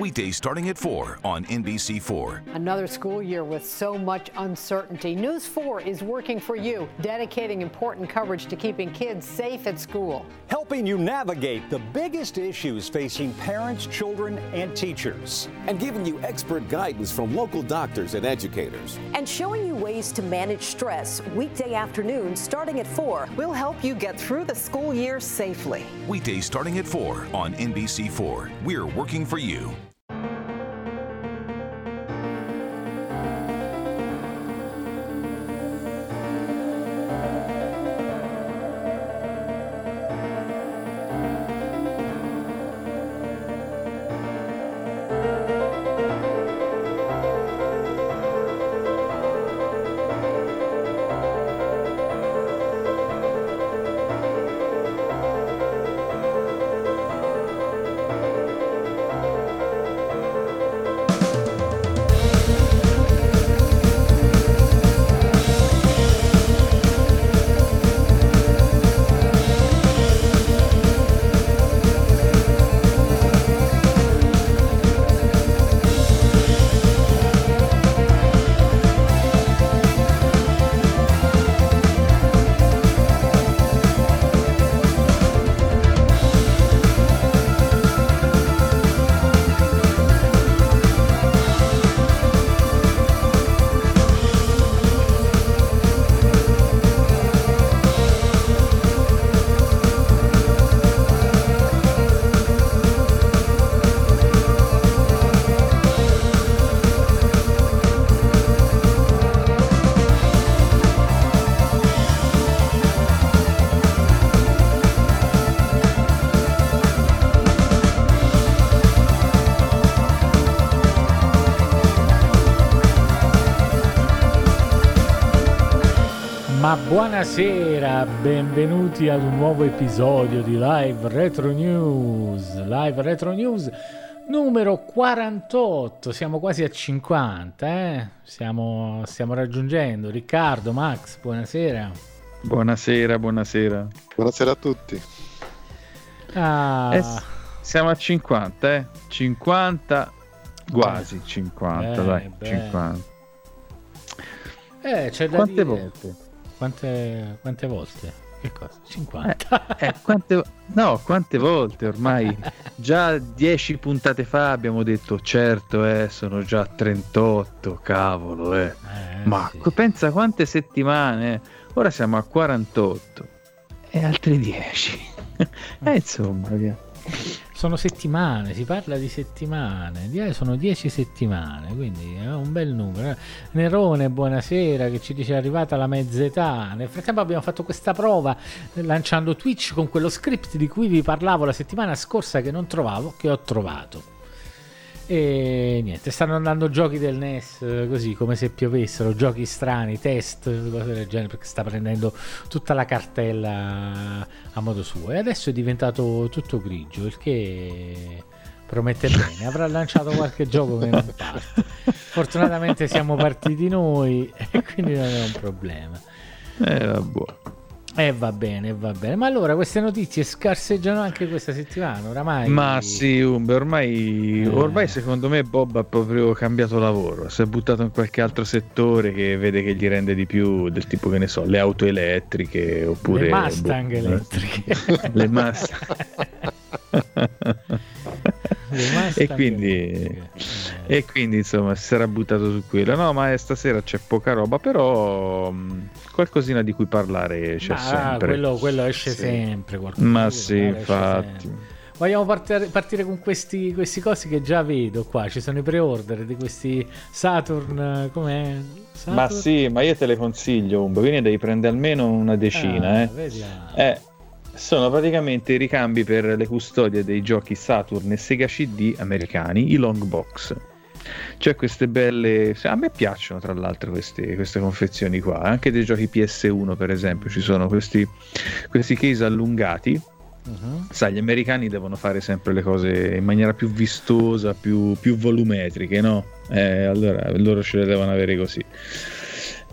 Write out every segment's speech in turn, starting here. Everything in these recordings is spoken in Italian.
Weekdays starting at 4 on NBC4. Another school year with so much uncertainty. News 4 is working for you, dedicating important coverage to keeping kids safe at school. Helping you navigate the biggest issues facing parents, children, and teachers. And giving you expert guidance from local doctors and educators. And showing you ways to manage stress weekday afternoons starting at 4. We'll help you get through the school year safely. Weekdays starting at 4 on NBC4. We're working for you. Buonasera, benvenuti ad un nuovo episodio di Live Retro News. Live Retro News numero 48. Siamo quasi a 50, eh? Stiamo, stiamo raggiungendo. Riccardo, Max, buonasera. Buonasera, buonasera. Buonasera a tutti. Ah, Eh, siamo a 50, eh? 50, quasi 50, Bene, dai, bene. 50. eh, c'è da Quante dire. volte? Quante, quante volte? Che cosa? 50. Eh, quante, no, quante volte ormai? Già 10 puntate fa abbiamo detto, certo, eh, sono già 38, cavolo, eh. Eh, Ma sì. pensa quante settimane? eh. Ora siamo a 48 e altri 10. e insomma, via. Sono settimane, si parla di settimane, Die- sono 10 settimane, quindi è un bel numero. Nerone, buonasera, che ci dice è arrivata la mezza età. Nel frattempo abbiamo fatto questa prova eh, lanciando Twitch con quello script di cui vi parlavo la settimana scorsa che non trovavo, che ho trovato. E niente, stanno andando giochi del NES così come se piovessero, giochi strani, test, cose del genere, perché sta prendendo tutta la cartella a modo suo. E adesso è diventato tutto grigio, il che promette bene. Avrà lanciato qualche gioco che non parte. Fortunatamente siamo partiti noi e quindi non è un problema. Eh, vabbè. E va bene, va bene. Ma allora queste notizie scarseggiano anche questa settimana, oramai. Ma sì, Umbe, ormai, Eh. ormai secondo me Bob ha proprio cambiato lavoro, si è buttato in qualche altro settore che vede che gli rende di più, del tipo che ne so, le auto elettriche oppure... le Mustang boh, elettriche. le Mustang. E quindi. Eh. e quindi insomma si sarà buttato su quello no ma eh, stasera c'è poca roba però mh, qualcosina di cui parlare c'è Ma sempre quello, quello esce Sì. sempre. ma sì esce infatti sempre. Vogliamo partire, partire con questi, questi cosi che già vedo qua. Ci sono i pre-order di questi Saturn. eh, Com'è? Saturn? ma sì ma io te le consiglio Umbe quindi devi prendere almeno una decina Ah, eh. vediamo. Eh, sono praticamente i ricambi per le custodie dei giochi Saturn e Sega CD americani, i long box. Cioè queste belle... A me piacciono tra l'altro queste, queste confezioni qua, anche dei giochi PS1 per esempio, ci sono questi, questi case allungati. Mhm. Sai, gli americani devono fare sempre le cose in maniera più vistosa, più, più volumetriche, no? Eh, allora loro ce le devono avere così.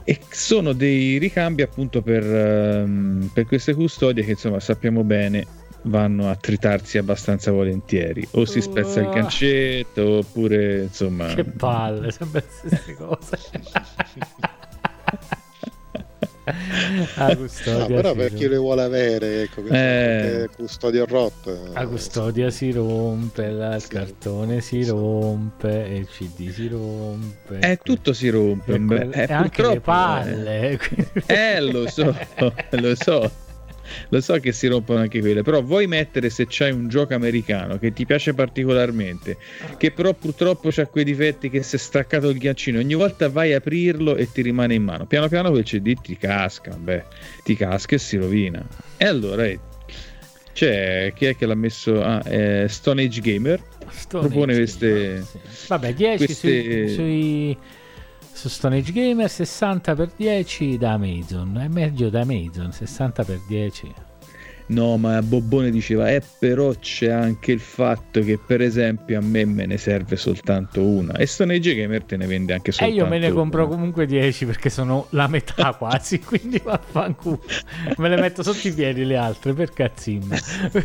E sono dei ricambi appunto per, ehm, per queste custodie che insomma sappiamo bene vanno a tritarsi abbastanza volentieri. O si spezza il gancetto, oppure insomma. Che palle, sempre le stesse cose. a custodia no, però per chi le vuole avere ecco, eh, custodia rotto la custodia si rompe il sì. cartone si rompe il cd si rompe. Eh, tutto si rompe e, quel, eh, e anche le palle eh, lo so lo so lo so che si rompono anche quelle, però vuoi mettere se c'hai un gioco americano che ti piace particolarmente, che però purtroppo ha quei difetti che si è staccato il ghiaccino, ogni volta vai a aprirlo e ti rimane in mano. Piano piano quel CD ti casca, beh, ti casca e si rovina. E allora eh, c'è chi è che l'ha messo? Ah, eh, Stone Age Gamer. Stone propone Age queste. Gamer, sì. Vabbè, 10 queste... sui, sui su Stone Age Gamer 60x10 da Amazon. È meglio da Amazon 60x10 No, ma Bobbone diceva, eh, però c'è anche il fatto che, per esempio, a me me ne serve soltanto una. E Stone Age Gamer te ne vende anche soltanto una. E io me ne compro una. comunque 10 perché sono la metà quasi, quindi vaffanculo. me le metto sotto i piedi le altre per cazzimma.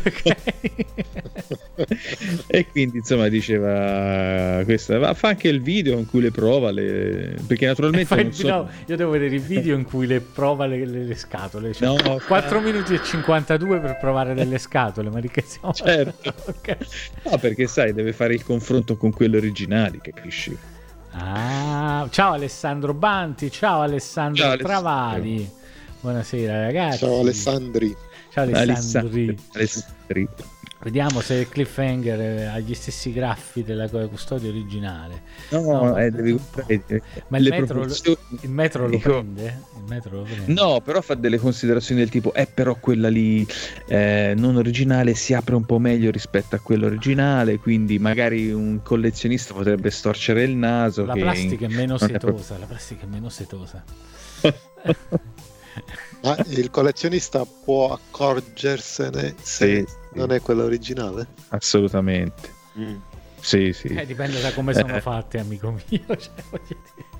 e quindi, insomma, diceva questa. Fa anche il video in cui le prova, le... perché naturalmente... Non so... no, io devo vedere il video in cui le prova le, le, le scatole. Cioè no, 4 minuti e 52 due per provare delle scatole, ma di che siamo? Certo. okay. No, perché sai, deve fare il confronto con quelli originali, capisci? Ah, ciao Alessandro Banti, ciao Alessandro ciao, Travali. Buonasera ragazzi. Ciao Alessandri. Ciao Alessandri. Alessandri. Vediamo se il cliffhanger ha gli stessi graffi della custodia originale. No, no eh, devi... ma il metro, il metro, lo prende? il metro lo prende? No, però fa delle considerazioni del tipo, eh però quella lì eh, non originale si apre un po' meglio rispetto a quella originale, quindi magari un collezionista potrebbe storcere il naso. La plastica è meno setosa, è la plastica è meno setosa. Ma il collezionista può accorgersene se sì, non è quella originale? Assolutamente. Mm. Sì, sì. Eh, dipende da come sono eh. fatte, amico mio.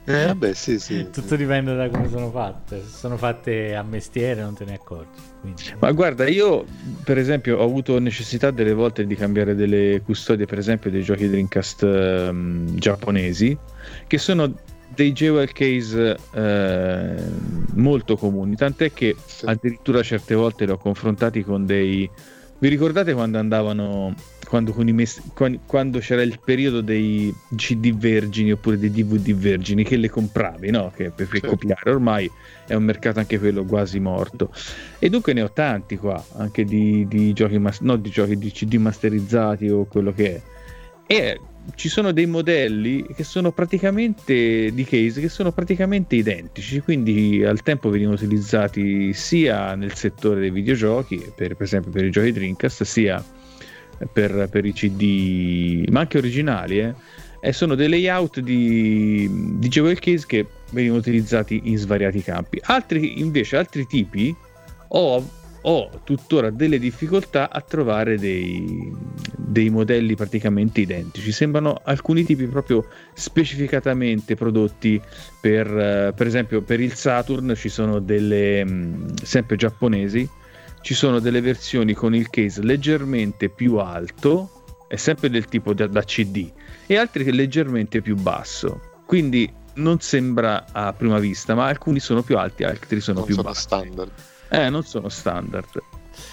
Cioè, eh, vabbè, sì, sì. Tutto dipende da come sono fatte. Se sono fatte a mestiere non te ne accorgi. Quindi... Ma guarda, io per esempio ho avuto necessità delle volte di cambiare delle custodie, per esempio dei giochi Dreamcast um, giapponesi, che sono dei jewel case eh, molto comuni, tant'è che sì. addirittura certe volte li ho confrontati con dei... Vi ricordate quando andavano, quando, mes... quando c'era il periodo dei CD vergini oppure dei DVD vergini che le compravi, no? Che per, per sì. copiare, ormai è un mercato anche quello quasi morto. E dunque ne ho tanti qua, anche di, di giochi, mas- no, di giochi di CD masterizzati o quello che è. E ci sono dei modelli che sono praticamente di case che sono praticamente identici, quindi al tempo venivano utilizzati sia nel settore dei videogiochi, per, per esempio per i giochi Dreamcast, sia per, per i CD, ma anche originali, eh? e sono dei layout di, di jewel case che venivano utilizzati in svariati campi. Altri invece, altri tipi, ho ho tuttora delle difficoltà a trovare dei, dei, modelli praticamente identici. Sembrano alcuni tipi proprio specificatamente prodotti per, uh, per esempio, per il Saturn ci sono delle, um, sempre giapponesi, ci sono delle versioni con il case leggermente più alto, è sempre del tipo da, da CD, e altri leggermente più basso. Quindi non sembra a prima vista, ma alcuni sono più alti, altri sono non più sono bassi. standard. Eh, non sono standard.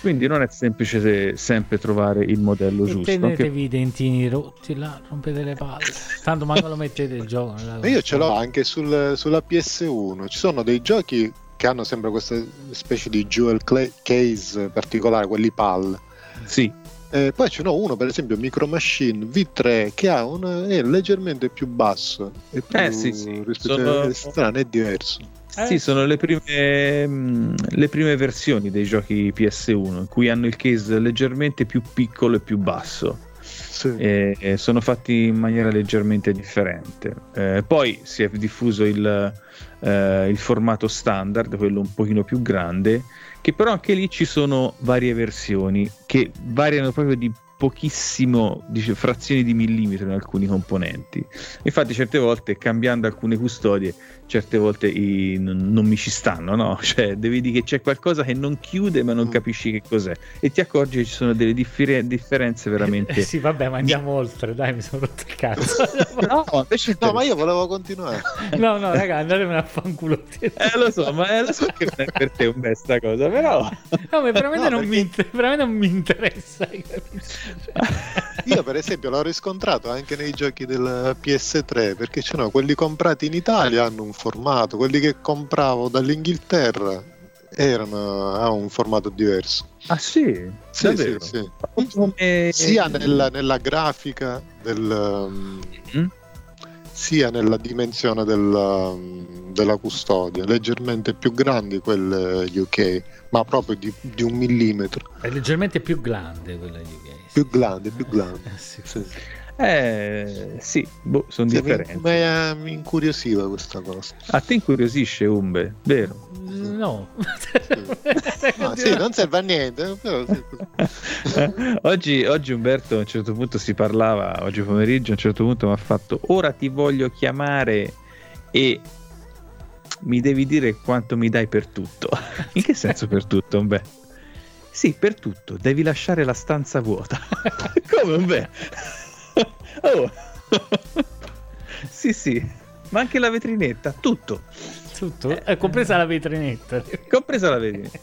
Quindi non è semplice se, sempre trovare il modello e giusto. Tenetevi i dentini rotti là, rompete le palle. Tanto manco lo mettete il gioco. Io ce l'ho anche sul, sulla PS1. Ci sono dei giochi che hanno sempre questa specie di jewel case particolare, quelli PAL. Sì. Eh, poi ce n'ho uno, per esempio, Micro Machine V3, che ha un, è leggermente più basso. È più, eh sì, sì. Rispetto Sono... a strano, è diverso. Eh, sì, sono le prime, mm, le prime, versioni dei giochi PS1 in cui hanno il case leggermente più piccolo e più basso. Sì. E, e sono fatti in maniera leggermente differente. Eh, poi si è diffuso il, eh, il, formato standard, quello un pochino più grande, che però anche lì ci sono varie versioni che variano proprio di pochissimo dice, frazioni di millimetro in alcuni componenti. Infatti, certe volte cambiando alcune custodie, certe volte i, non, non, mi ci stanno, no? Cioè, vedi che c'è qualcosa che non chiude, ma non mm. capisci che cos'è, e ti accorgi che ci sono delle differ- differenze veramente. Eh, sì, vabbè, ma andiamo oltre, dai, mi sono rotto il cazzo. no, invece no, ma io volevo continuare. no, no, raga, andatemi a fanculo. eh, lo so, ma eh, lo so che non è per te un besta cosa, però. No, ma veramente, no, non, perché... mi inter- veramente non mi interessa. Io per esempio l'ho riscontrato anche nei giochi del PS3 perché c'erano quelli comprati in Italia hanno un formato, quelli che compravo dall'Inghilterra erano a un formato diverso. Ah sì? Sì, sì, sì. E... Sia nella, nella, grafica del... Mm? Sia nella dimensione della, della, custodia, leggermente più grandi quelle UK, ma proprio di, di un millimetro. È leggermente più grande quella UK. Più grande, più grande. Eh, sì. Sì. Eh, sì, boh, sono sì, differenti. Mi, mi, mi, incuriosiva questa cosa. A te incuriosisce Umbe, vero? No. no sì, non serve a niente. Però... oggi, oggi Umberto a un certo punto si parlava, oggi pomeriggio a un certo punto mi ha fatto, ora ti voglio chiamare e mi devi dire quanto mi dai per tutto. In che senso per tutto, Umberto? Sì, per tutto, devi lasciare la stanza vuota. Come beh? oh. sì, sì, ma anche la vetrinetta, tutto. Tutto? Eh, compresa la vetrinetta. Compresa la vetrinetta.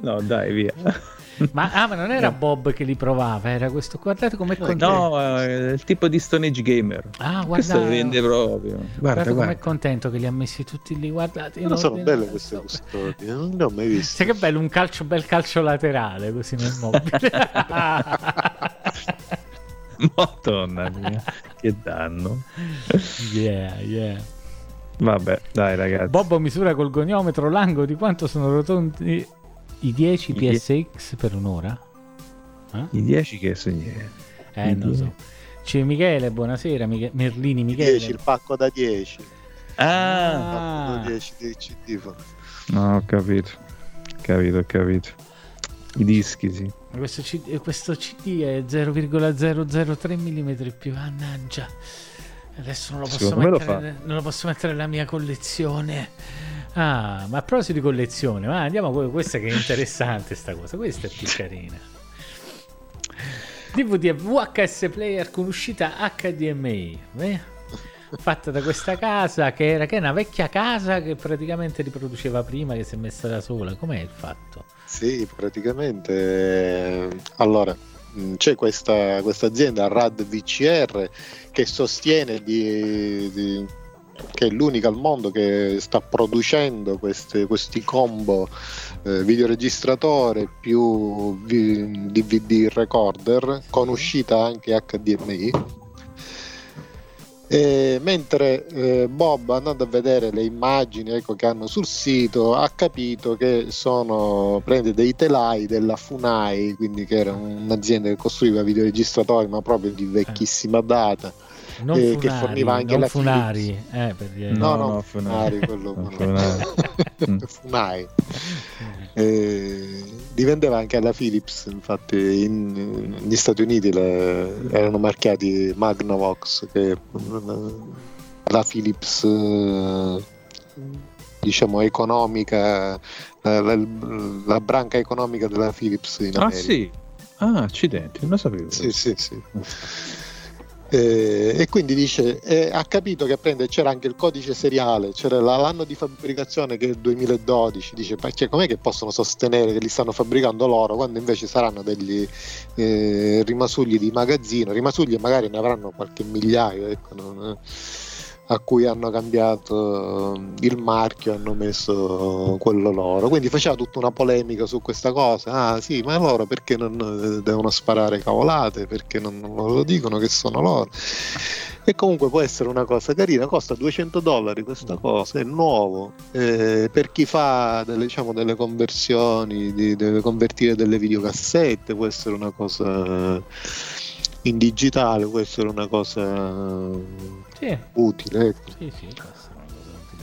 No, dai, via. Ma, ah, ma non era no. Bob che li provava, era questo. Guardate com'è contento. No, eh, il tipo di Stone Age Gamer. Ah, guarda. Questo vende proprio. Guarda, guarda com'è contento che li ha messi tutti lì. Guardate. Non sono belle queste custodie, non le ho mai viste. Sai che bello, un calcio, bel calcio laterale così nel mobile. Madonna mia, che danno. Yeah, yeah. Vabbè, dai ragazzi. Bobo misura col goniometro l'angolo di quanto sono rotondi i 10 I PSX die... per un'ora? Eh? I 10 che sono? Eh, I non lo so. C'è Michele, buonasera. Mich- Merlini, Michele. 10, il pacco da 10. Ah, il pacco da 10 di CD. No, ho capito. Capito, ho capito. I dischi, sì. Questo CD, questo CD è 0,003 mm più. Mannaggia. Adesso non lo posso, mettere, lo non lo posso mettere nella mia collezione. Ah, ma a proposito di collezione, ma andiamo a questa che è interessante sta cosa, questa è più carina. DVD VHS player con uscita HDMI, eh? Fatta da questa casa che era che è una vecchia casa che praticamente riproduceva prima che si è messa da sola. Com'è il fatto? Sì, praticamente eh, allora mm, c'è questa, questa azienda RAD VCR che sostiene di, di che è l'unica al mondo che sta producendo queste, questi combo eh, videoregistratore più DVD recorder con uscita anche HDMI. E mentre eh, Bob andando a vedere le immagini ecco, che hanno sul sito ha capito che sono prende dei telai della Funai quindi che era un'azienda che costruiva videoregistratori ma proprio di vecchissima data. Non eh, funari, che forniva anche la Funari, eh, no, no, no, Funari, quello, no, Funari. Funai. Eh, dipendeva anche alla Philips, infatti in, negli Stati Uniti le, erano marchiati Magnavox, che la Philips eh, diciamo economica, la, la, la, branca economica della Philips in America. Ah sì? Ah, accidenti, non lo sapevo. Sì, sì, sì. Eh, e quindi dice, eh, ha capito che prende, c'era anche il codice seriale, c'era l'anno di fabbricazione che è il 2012, dice, cioè, com'è che possono sostenere che li stanno fabbricando loro quando invece saranno degli eh, rimasugli di magazzino, rimasugli magari ne avranno qualche migliaio, ecco, non, a cui hanno cambiato il marchio, hanno messo quello loro. Quindi faceva tutta una polemica su questa cosa. Ah sì, ma loro perché non devono sparare cavolate? Perché non, non lo dicono che sono loro? E comunque può essere una cosa carina, costa 200 dollari questa cosa, è nuovo. Eh, per chi fa delle, diciamo, delle conversioni, di, deve convertire delle videocassette, può essere una cosa in digitale, può essere una cosa sì. utile. Ecco. Sì, sì,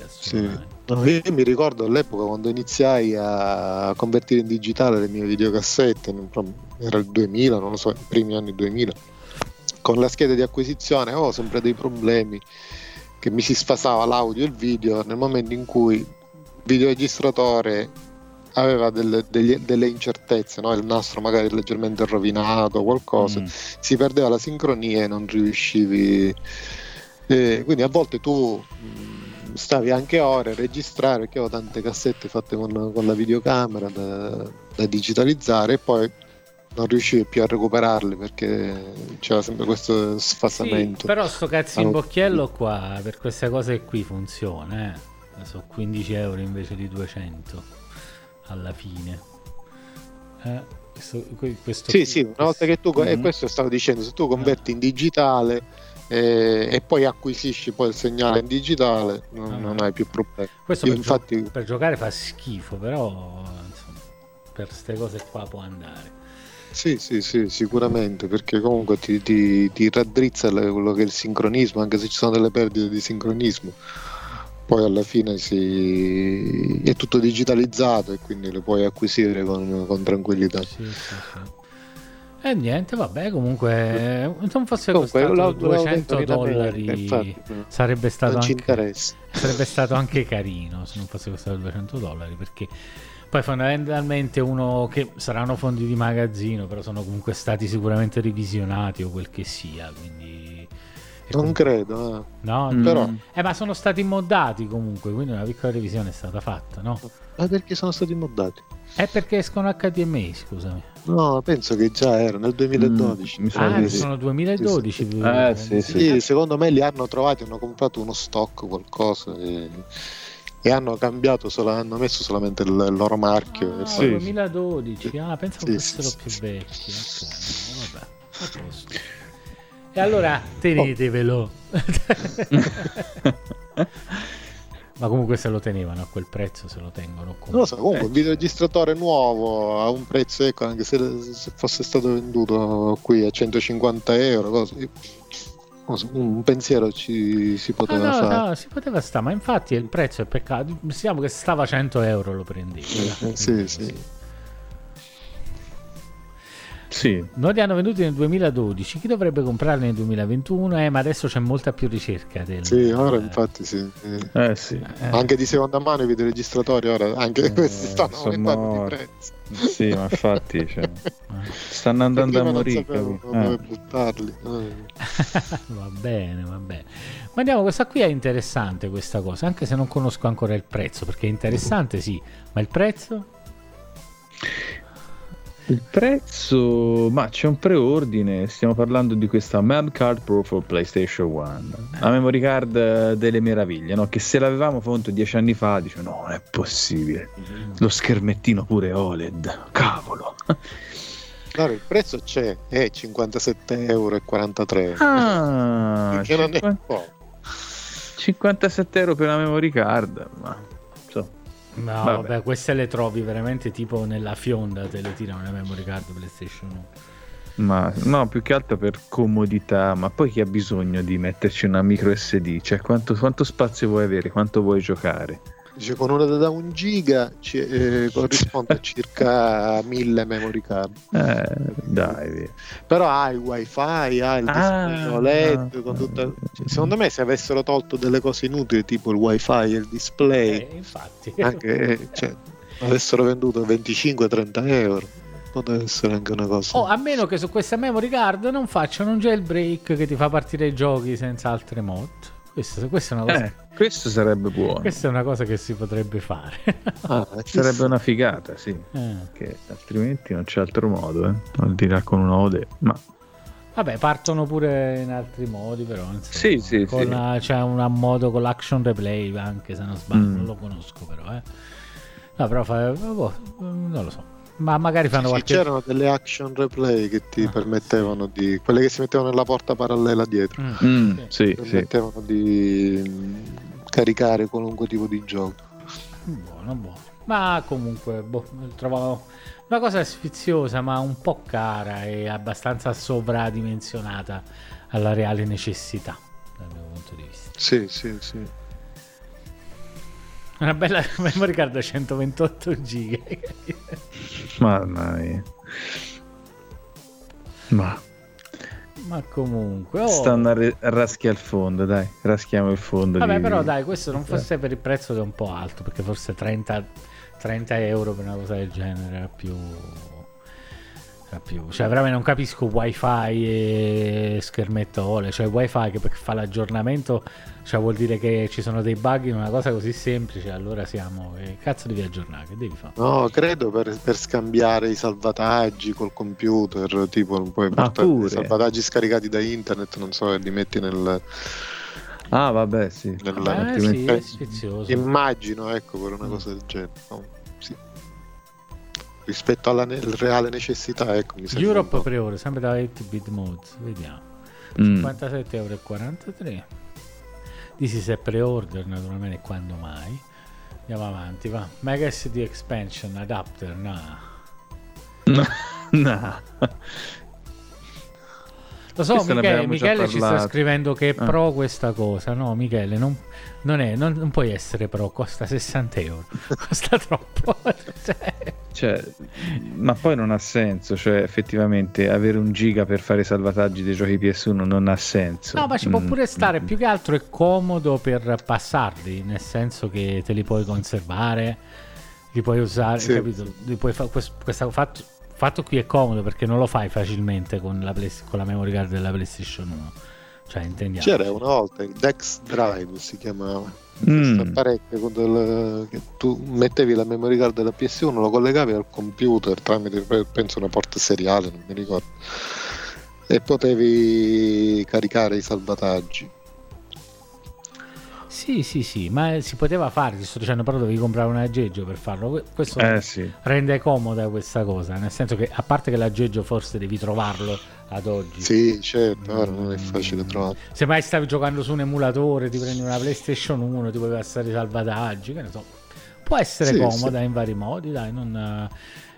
sì. No, io mi ricordo all'epoca quando iniziai a convertire in digitale le mie videocassette, era il 2000, non lo so, i primi anni 2000. Con la scheda di acquisizione avevo sempre dei problemi che mi si sfasava l'audio e il video nel momento in cui il videoregistratore aveva delle, degli, delle incertezze, no? il nastro magari leggermente rovinato o qualcosa, mm. si perdeva la sincronia e non riuscivi. Quindi a volte tu mh, stavi anche ore a registrare perché avevo tante cassette fatte con, con la videocamera da, da digitalizzare e poi non riuscivi più a recuperarli perché c'era sempre questo sfasamento. Sì, però sto cazzo in bocchiello qua per queste cose qui funziona, eh. Sono 15 euro invece di 200 alla fine. Eh, questo, questo sì, qui, sì, una volta che tu, e questo stavo dicendo, se tu converti in digitale eh, e poi acquisisci poi il segnale in digitale, non, ah, non hai più problemi. Questo Io per, infatti... per giocare fa schifo, però insomma, per queste cose qua può andare. Sì, sì, sì, sicuramente, perché comunque ti, ti, ti raddrizza quello che è il sincronismo, anche se ci sono delle perdite di sincronismo. Poi alla fine si... è tutto digitalizzato e quindi le puoi acquisire con, con tranquillità. Sì, sì, sì. E niente, vabbè, comunque non fosse comunque, costato 200 dollari infatti, sarebbe stato, anche, sarebbe stato anche carino se non fosse costato 200 dollari perché poi fondamentalmente uno che saranno fondi di magazzino, però sono comunque stati sicuramente revisionati o quel che sia, quindi... Non credo, eh. No, mm. però... Eh, ma sono stati moddati comunque, quindi una piccola revisione è stata fatta, no? Ma perché sono stati moddati? È perché escono HDMI, scusami. No, penso che già era nel 2012. Mm, ah, sono 2012. Sì, sì. Eh, sì, sì. secondo me li hanno trovati, hanno comprato uno stock, qualcosa. E e hanno cambiato solo, hanno messo solamente il, il loro marchio. Ah, sì. 2012, ah, pensavo sì, fossero sì, più vecchi. Okay. Vabbè, a posto. E allora tenetevelo. Oh. Ma comunque se lo tenevano a quel prezzo, se lo tengono. Comunque. Non lo so, comunque un videoregistratore nuovo a un prezzo, ecco, anche se, se fosse stato venduto qui a 150 euro, così, un pensiero ci si poteva ah, no, fare. No, si poteva stare, ma infatti il prezzo è peccato. Diciamo che stava a 100 euro lo prendi. Eh, sì, sì. Sì. Noi li hanno venduti nel 2012, chi dovrebbe comprarli nel 2021? Eh, ma adesso c'è molta più ricerca. Del, sì, ora eh, infatti sì. Eh, sì. Eh. Anche di seconda mano i videoregistratori ora, anche eh, questi stanno aumentando di prezzo. Sì, ma infatti cioè, stanno andando a morire. Non dove buttarli. va bene, va bene. Ma andiamo, questa qui è interessante questa cosa, anche se non conosco ancora il prezzo, perché è interessante sì, ma il prezzo? Il prezzo, ma c'è un preordine, stiamo parlando di questa Mem Card Pro for PlayStation 1, la memory card eh, delle meraviglie, no? che se l'avevamo fatto dieci anni fa, dice no, non è possibile, lo schermettino pure OLED, cavolo. Allora, il prezzo c'è, è 57,43 euro. Ah, che 50... non è poco. 57 euro per la memory card, ma No, vabbè. vabbè. queste le trovi veramente tipo nella fionda, te le tirano le memory card PlayStation 1. Ma no, più che altro per comodità, ma poi chi ha bisogno di metterci una micro SD? Cioè, quanto, quanto spazio vuoi avere? Quanto vuoi giocare? Dice con una da un giga ci, eh, corrisponde a circa 1000 memory card. Eh, dai, però hai il wifi, hai il ah, display OLED. No, tutta... cioè, secondo me, se avessero tolto delle cose inutili, tipo il wifi e il display, eh, infatti, anche, cioè, avessero venduto 25-30 euro. Potrebbe essere anche una cosa. Oh, a meno che su questa memory card non facciano un jailbreak che ti fa partire i giochi senza altre mod. Questa, questa, è una cosa. Eh, questo sarebbe buono. Questa è una cosa che si potrebbe fare. ah, sarebbe una figata, sì. Eh. Che altrimenti non c'è altro modo, eh. Al di là con un ode, ma. Vabbè, partono pure in altri modi, però. Insomma, sì, sì, sì. La, c'è un modo con l'action replay, anche se non sbaglio, mm. non lo conosco, però. Eh. No, però fa. Oh, non lo so ma magari fanno sì, qualche... c'erano delle action replay che ti ah, permettevano sì. di quelle che si mettevano nella porta parallela dietro. Mm, mm, sì, permettevano sì. di mm, caricare qualunque tipo di gioco. Buono buono. Ma comunque boh, trovavo una cosa sfiziosa ma un po' cara e abbastanza sovradimensionata alla reale necessità dal mio punto di vista. Sì sì sì una bella memory card da 128 giga. Mamma mia. Ma ma comunque. Oh. Stanno a re- raschi al fondo, dai. Raschiamo il fondo. Vabbè, di... però dai, questo non fosse per il prezzo che è un po' alto, perché forse 30, 30 euro per una cosa del genere era più più. Cioè, veramente non capisco wifi e schermetto OLED. Cioè, wifi che fa l'aggiornamento, cioè vuol dire che ci sono dei bug in una cosa così semplice. Allora siamo. Che cazzo devi aggiornare? Che devi fare? No, credo per, per scambiare i salvataggi col computer. Tipo, non puoi portare i salvataggi scaricati da internet, non so, li metti nel. Ah, vabbè, sì. Nel, eh, sì, Immagino, ecco, per una cosa del genere. No, rispetto alla ne- reale necessità. Ecco, Europe pre-order, sempre da 8-bit mode, vediamo. Mm. 57,43 euro. Dici se è pre-order naturalmente quando mai. Andiamo avanti, va. Mega SD expansion adapter, no. No, no. Lo so, Michele, Michele ci sta scrivendo che è ah. pro questa cosa. No, Michele, non, non, è, non, non, puoi essere pro, costa 60 euro. costa troppo. cioè. Cioè, ma poi non ha senso. Cioè, effettivamente, avere un giga per fare salvataggi dei giochi PS1 non ha senso. No, ma ci mm. può pure stare. Più che altro è comodo per passarli, nel senso che te li puoi conservare, li puoi usare, sì. capito? Li puoi fa- questo, questo fatto fatto qui è comodo perché non lo fai facilmente con la, play, con la memory card della PlayStation 1. Cioè, intendiamo. C'era una volta il Dex Drive si chiamava. Mm. apparecchio del, che tu mettevi la memory card della PS1, lo collegavi al computer tramite penso una porta seriale, non mi ricordo. E potevi caricare i salvataggi. Sì, sì, sì, ma si poteva fare, ti sto dicendo, però dovevi comprare un aggeggio per farlo. Questo eh, sì. rende comoda questa cosa, nel senso che a parte che l'aggeggio forse devi trovarlo ad oggi. Sì, certo, ora non è facile trovarlo. Se mai stavi giocando su un emulatore, ti prendi una PlayStation 1, ti puoi passare i salvataggi, che ne so. Può essere sì, comoda sì. in vari modi, dai, non...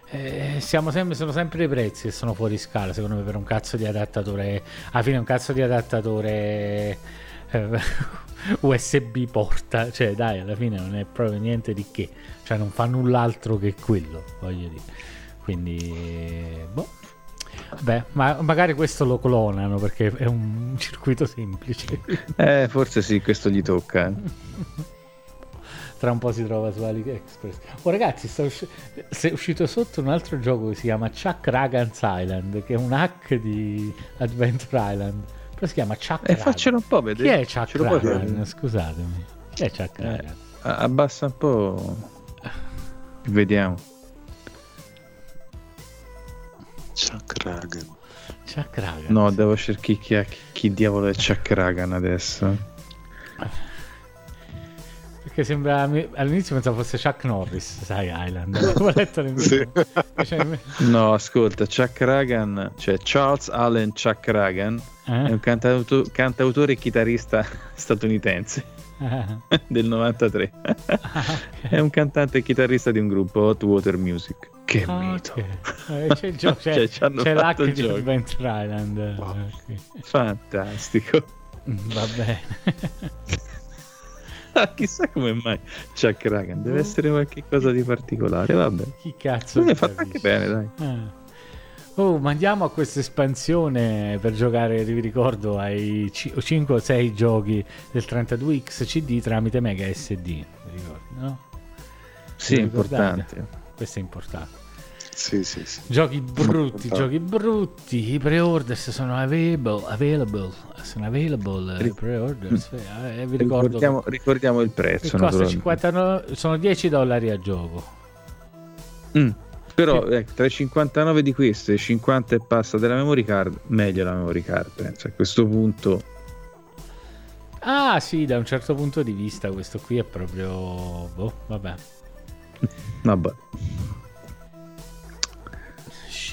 Eh, sempre, sono sempre i prezzi che sono fuori scala, secondo me, per un cazzo di adattatore. Alla fine un cazzo di adattatore eh, USB porta, cioè dai, alla fine non è proprio niente di che, cioè non fa null'altro che quello, voglio dire. Quindi, boh. Beh, ma magari questo lo clonano perché è un circuito semplice. Eh, forse sì, questo gli tocca. Eh. Tra un po' si trova su AliExpress. Oh, ragazzi, sta usci- è uscito sotto un altro gioco che si chiama Chuck Ragan's Island, che è un hack di Adventure Island come si chiama? Chuck eh, faccelo un po' vedere. Chi è Chuck Ragan? Scusatemi. Chi è Chuck eh, Ragan? Abbassa un po'. Vediamo. Chuck Ragan. Chuck Ragan. No, devo cercare chi, chi, chi diavolo è Chuck Ragan adesso. Perché sembra all'inizio pensavo fosse Chuck Norris, sai, Island. Avevo letto sì. No, ascolta, Chuck Ragan, cioè Charles Allen Chuck Ragan eh? è un cantauto- cantautore e chitarrista statunitense eh. del 93. Ah, okay. È un cantante e chitarrista di un gruppo Hot Water Music. Che ah, mito. Okay. Eh, c'è, il gioco, c'è, cioè, c'è l'hack di Adventure Island. Wow. Okay. Fantastico. Va bene. Chissà come mai Chuck Ragan deve essere qualcosa di particolare. Vabbè, chi cazzo? È fatto anche bene, dai. Ah. Oh, mandiamo a questa espansione per giocare, vi ricordo, ai 5 o 6 giochi del 32X CD tramite Mega SD. Vi ricordo, no? Sì, è importante. Questo è importante. Sì, sì, sì. Giochi brutti, giochi brutti. I pre-orders sono available, available sono available Ric- pre-orders. Eh, eh, vi ricordo ricordiamo, ricordiamo il prezzo. Costa 59, sono 10 dollari a gioco. Mm. Però sì. ecco, tra i 59 di queste e i 50 e passa della memory card, meglio la memory card, penso. A questo punto. Ah, sì, da un certo punto di vista, questo qui è proprio. Boh, vabbè. vabbè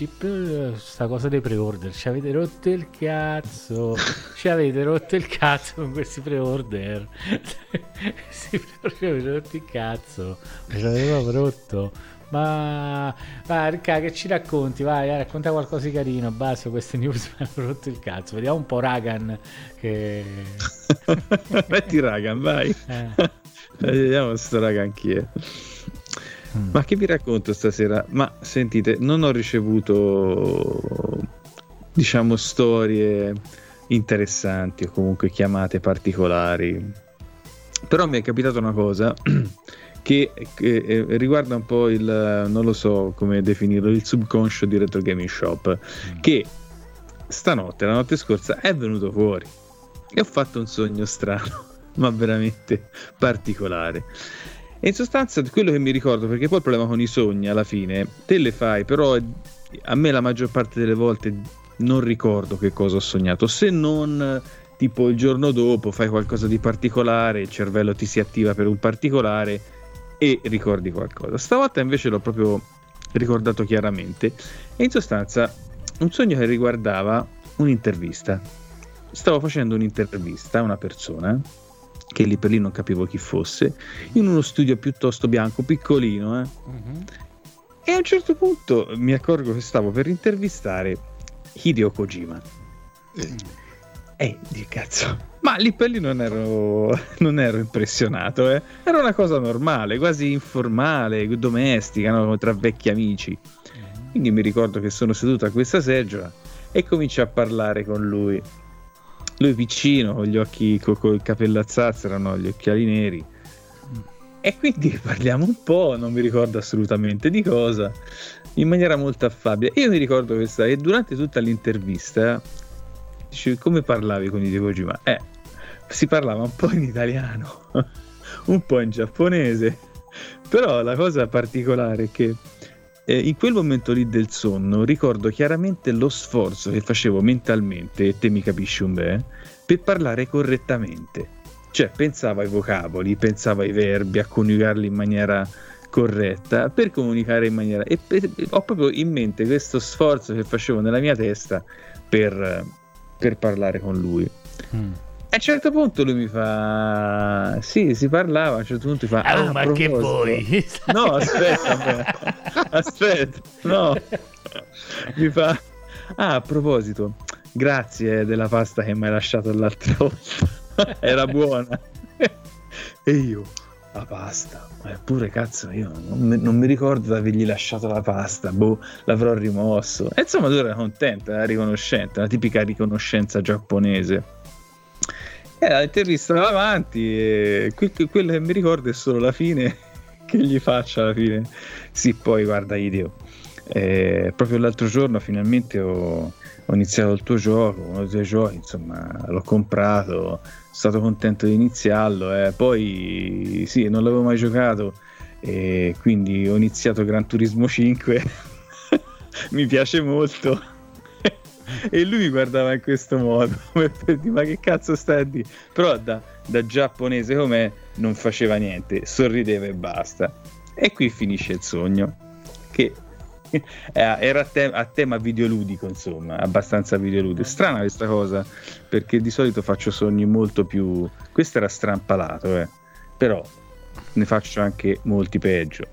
ship sta cosa dei pre-order. Ci avete rotto il cazzo. Ci avete rotto il cazzo con questi pre-order. Questi pre-order avete rotto il cazzo. Ci avete rotto. Ma vai Ricca che ci racconti? Vai racconta qualcosa di carino. Basta queste news mi hanno rotto il cazzo. Vediamo un po' Ragan che metti Ragan vai. Eh. vediamo sto Ragan chi è Mm. Ma che vi racconto stasera? Ma sentite, non ho ricevuto diciamo, storie interessanti o comunque chiamate particolari. Però mi è capitata una cosa che, che eh, riguarda un po' il, non lo so come definirlo, il subconscio di Retro Gaming Shop, mm. che stanotte, la notte scorsa, è venuto fuori e ho fatto un sogno strano, ma veramente particolare. E in sostanza quello che mi ricordo, perché poi il problema con i sogni alla fine, te le fai, però a me la maggior parte delle volte non ricordo che cosa ho sognato, se non tipo il giorno dopo fai qualcosa di particolare, il cervello ti si attiva per un particolare e ricordi qualcosa. Stavolta invece l'ho proprio ricordato chiaramente e in sostanza un sogno che riguardava un'intervista. Stavo facendo un'intervista a una persona che lì per lì non capivo chi fosse, in uno studio piuttosto bianco, piccolino. Eh. Uh-huh. E a un certo punto mi accorgo che stavo per intervistare Hideo Kojima. E di cazzo, ma lì per lì non ero, non ero impressionato, eh. era una cosa normale, quasi informale, domestica, no? tra vecchi amici. Quindi mi ricordo che sono seduto a questa seggiola e comincio a parlare con lui. Lui piccino, con gli occhi, con, con il capello a zazzera, no? gli occhiali neri. E quindi parliamo un po', non mi ricordo assolutamente di cosa, in maniera molto affabile. Io mi ricordo questa, e durante tutta l'intervista Dici, come parlavi con i Kojima? Eh, si parlava un po' in italiano, un po' in giapponese, però la cosa particolare è che eh, in quel momento lì del sonno ricordo chiaramente lo sforzo che facevo mentalmente, e te mi capisci un bene, per parlare correttamente. Cioè, pensavo ai vocaboli, pensavo ai verbi, a coniugarli in maniera corretta per comunicare in maniera e per, ho proprio in mente questo sforzo che facevo nella mia testa per, per parlare con lui. Mm. A un certo punto lui mi fa: Sì, si parlava. A un certo punto mi fa: Oh, ah, ma che vuoi? No, aspetta, aspetta, no. Mi fa: Ah, a proposito, grazie della pasta che mi hai lasciato l'altra volta. Era buona. e io, la pasta, eppure cazzo, io non mi, non mi ricordo di avergli lasciato la pasta, boh, l'avrò rimosso. E insomma, tu eri contenta, era riconoscente, la tipica riconoscenza giapponese. E l'intervista va avanti e quello che mi ricordo è solo la fine che gli faccio alla fine. Sì, poi guarda, Ideo. Eh, proprio l'altro giorno finalmente ho, ho iniziato il tuo gioco, uno dei tuoi giochi, insomma, l'ho comprato, sono stato contento di iniziarlo, eh. poi sì, non l'avevo mai giocato, e quindi ho iniziato Gran Turismo 5, mi piace molto. e lui mi guardava in questo modo, per dire, ma che cazzo stai a dire? Però da, da giapponese com'è non faceva niente, sorrideva e basta. E qui finisce il sogno, che eh, era a, te- a, tema videoludico, insomma, abbastanza videoludico. Strana questa cosa, perché di solito faccio sogni molto più... Questo era strampalato, eh. però ne faccio anche molti peggio,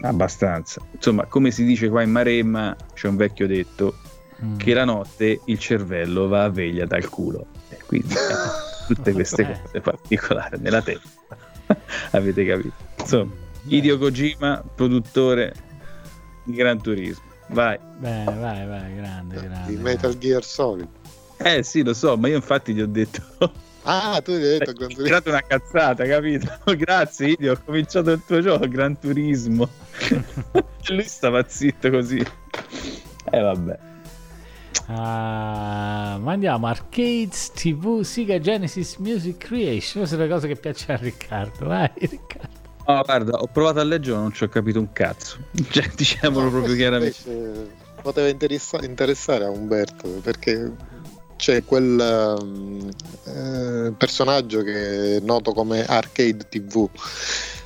abbastanza. Insomma, come si dice qua in Maremma, c'è un vecchio detto, mm. che la notte il cervello va a veglia dal culo. E quindi tutte queste cose particolari nella testa. Avete capito? Insomma, Hideo Kojima, produttore di Gran Turismo. Vai. Bene, vai, vai, grande, grande. Di Metal Gear Solid. Eh sì, lo so, ma io infatti gli ho detto... Ah, tu gli hai detto Gran Turismo. Hai una cazzata, capito? Grazie, Idio, ho cominciato il tuo gioco, Gran Turismo. Lui stava zitto così. E eh, vabbè. Uh, ma andiamo Arcades TV Sega Genesis Music Creation. Queste sono le cose che piacciono a Riccardo. Vai, Riccardo. No, guarda, ho provato a leggere, non ci ho capito un cazzo. Cioè, diciamolo no, proprio chiaramente. Poteva interessa- interessare a Umberto perché c'è quel um, eh, personaggio che è noto come Arcade TV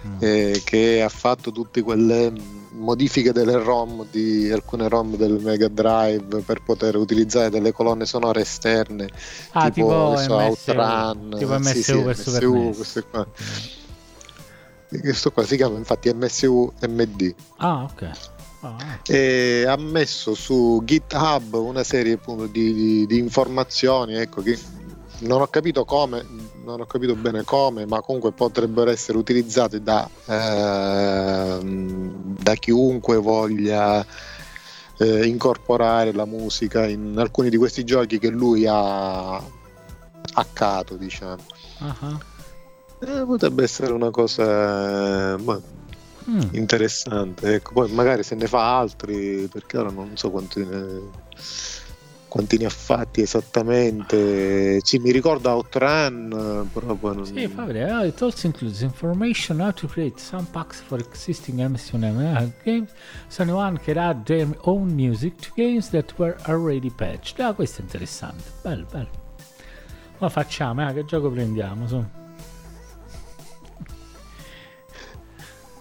mm. eh, che ha fatto tutte quelle modifiche delle ROM di alcune ROM del Mega Drive per poter utilizzare delle colonne sonore esterne ah, tipo, tipo Outrun tipo MSU, sì, sì, MSU queste qua. Questo qua si chiama infatti MSU MD. Ah, ok. Ah. E ha messo su GitHub una serie appunto, di, di, di, informazioni ecco, che non ho capito come, non ho capito bene come, ma comunque potrebbero essere utilizzate da, eh, da chiunque voglia eh, incorporare la musica in alcuni di questi giochi che lui ha hackato, diciamo. Ah, Eh, potrebbe essere una cosa eh, ma, mm. interessante. Ecco, poi magari se ne fa altri, perché ora non so quanti ne, quanti ne ha fatti esattamente. Sì, mi ricordo Outrun, però poi non... Sì, fa vedere. Oh, it also includes information how to create some packs for existing MS1 games, so anyone can add their own music to games that were already patched. Ah, questo è interessante. Bello, bello. Ma facciamo, eh, che gioco prendiamo? Su.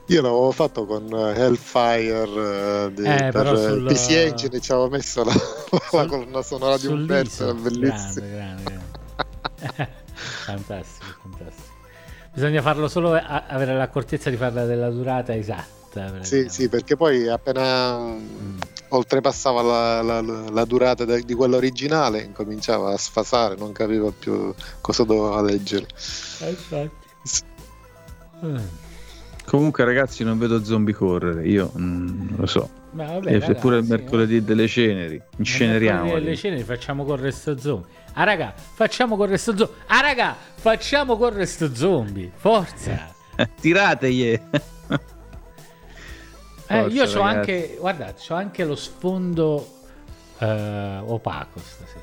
Io l'avevo fatto con eh, Hellfire eh, di, Eh, per eh, sul- PC Engine ci avevo messo la, la colonna sonora di Umberto, era bellissimo. Grande, grande, grande. fantastico, fantastico. Bisogna farlo solo a- avere l'accortezza di farla della durata esatta. Sì, praticamente. sì, perché poi appena mm, oltrepassava la, la- la- durata de- di quella originale incominciava a sfasare, non capiva più cosa doveva leggere. Infatti. Mm. Comunque, ragazzi, non vedo zombie correre. Io mm, non lo so. Ma vabbè, E c'è pure il ragazzi, mercoledì delle ceneri. Inceneriamo. Le scene facciamo correre sto zombie. Ah raga, facciamo correre sto zombie. Ah raga, facciamo correre sto zombie. Forza. Tirategli. Eh, Forza, io ho ragazzi. anche, guardate, ho anche lo sfondo eh, opaco stasera.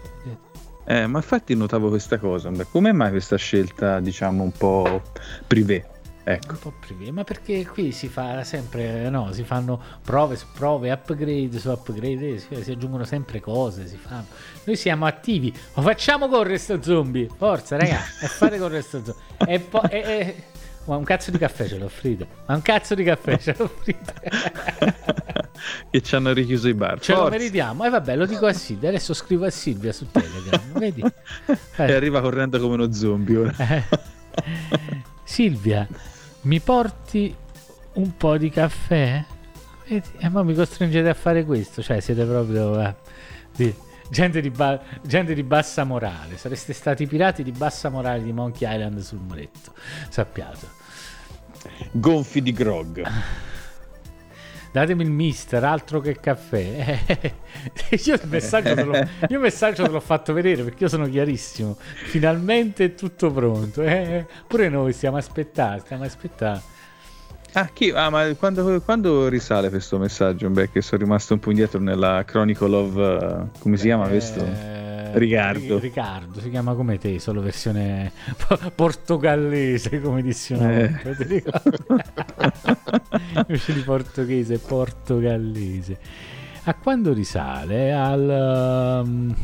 Eh, ma infatti notavo questa cosa. Come mai questa scelta, diciamo, un po' privé? Ecco. Un po' privé, ma perché qui si fa sempre, no, si fanno prove su prove, upgrade su upgrade, eh, si, si aggiungono sempre cose, si fanno. Noi siamo attivi, ma facciamo correre sto zombie, forza raga, e fate correre sto zombie. E poi... e- e- ma un cazzo di caffè ce l'ho offrite, ma un cazzo di caffè ce l'ho offrite. che ci hanno richiuso i bar. Ce lo Forza. meritiamo. E vabbè, lo dico a Silvia. Adesso scrivo a Silvia su Telegram. Vedi? E arriva correndo come uno zombie ora. Eh. Silvia, mi porti un po' di caffè? Vedi? E ma mi costringete a fare questo. Cioè, siete proprio. eh, di- gente, di ba- gente di bassa morale. Sareste stati pirati di bassa morale di Monkey Island sul muretto. Sappiate. Gonfi di grog. Datemi il mister, altro che caffè. Eh, io, il messaggio te l'ho, io il messaggio te l'ho fatto vedere perché io sono chiarissimo. Finalmente è tutto pronto. eh. Pure noi stiamo aspettando, stiamo aspettando. Ah, chi? Ah, ma quando, quando risale questo messaggio? Beh, che sono rimasto un po' indietro nella Chronicle of... uh, come si chiama questo? Eh, Riccardo. Ri- Riccardo, si chiama come te, solo versione po- portogallese, come una Eh. Invece di portoghese, portogallese. A quando risale? Al... um,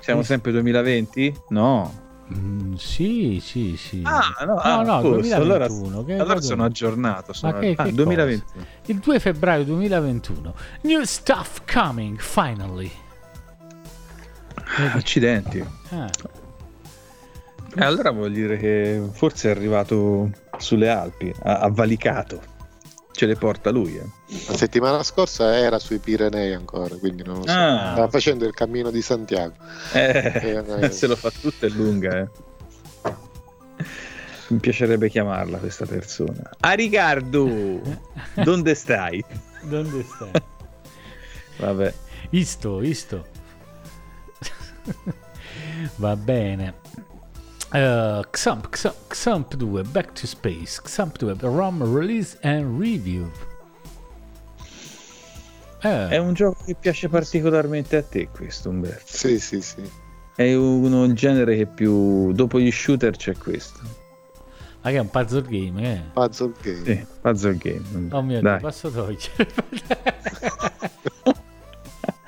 Siamo sempre 2020? No. mm, sì, sì, sì. Ah, no, no, ah, no, posto. 2021. Allora, allora sono aggiornato. Sono... Ma che, ah, che 2021. cosa? Il 2 febbraio 2021. New stuff coming, finally. Accidenti. Ah, Eh, allora vuol dire che forse è arrivato sulle Alpi, ha, ha valicato. Ce le porta lui. eh. La settimana scorsa era sui Pirenei ancora, quindi non lo so. Ah. Stava facendo il cammino di Santiago. Eh, Eh, se lo fa tutto è lunga, eh. Mi piacerebbe chiamarla questa persona. A Riccardo, dove stai? dove stai? Vabbè. Isto, isto. Va bene. Uh, Xamp, Xamp, Xamp 2, Back to Space, Xamp 2, ROM Release and Review. Eh, È un gioco che piace particolarmente a te questo, Umberto. Sì, sì, sì. È uno il genere che più... Dopo gli shooter c'è questo. ma che è un puzzle game, eh? Puzzle game. Sì, puzzle game. Oh mio Dai. Dio, posso togliere?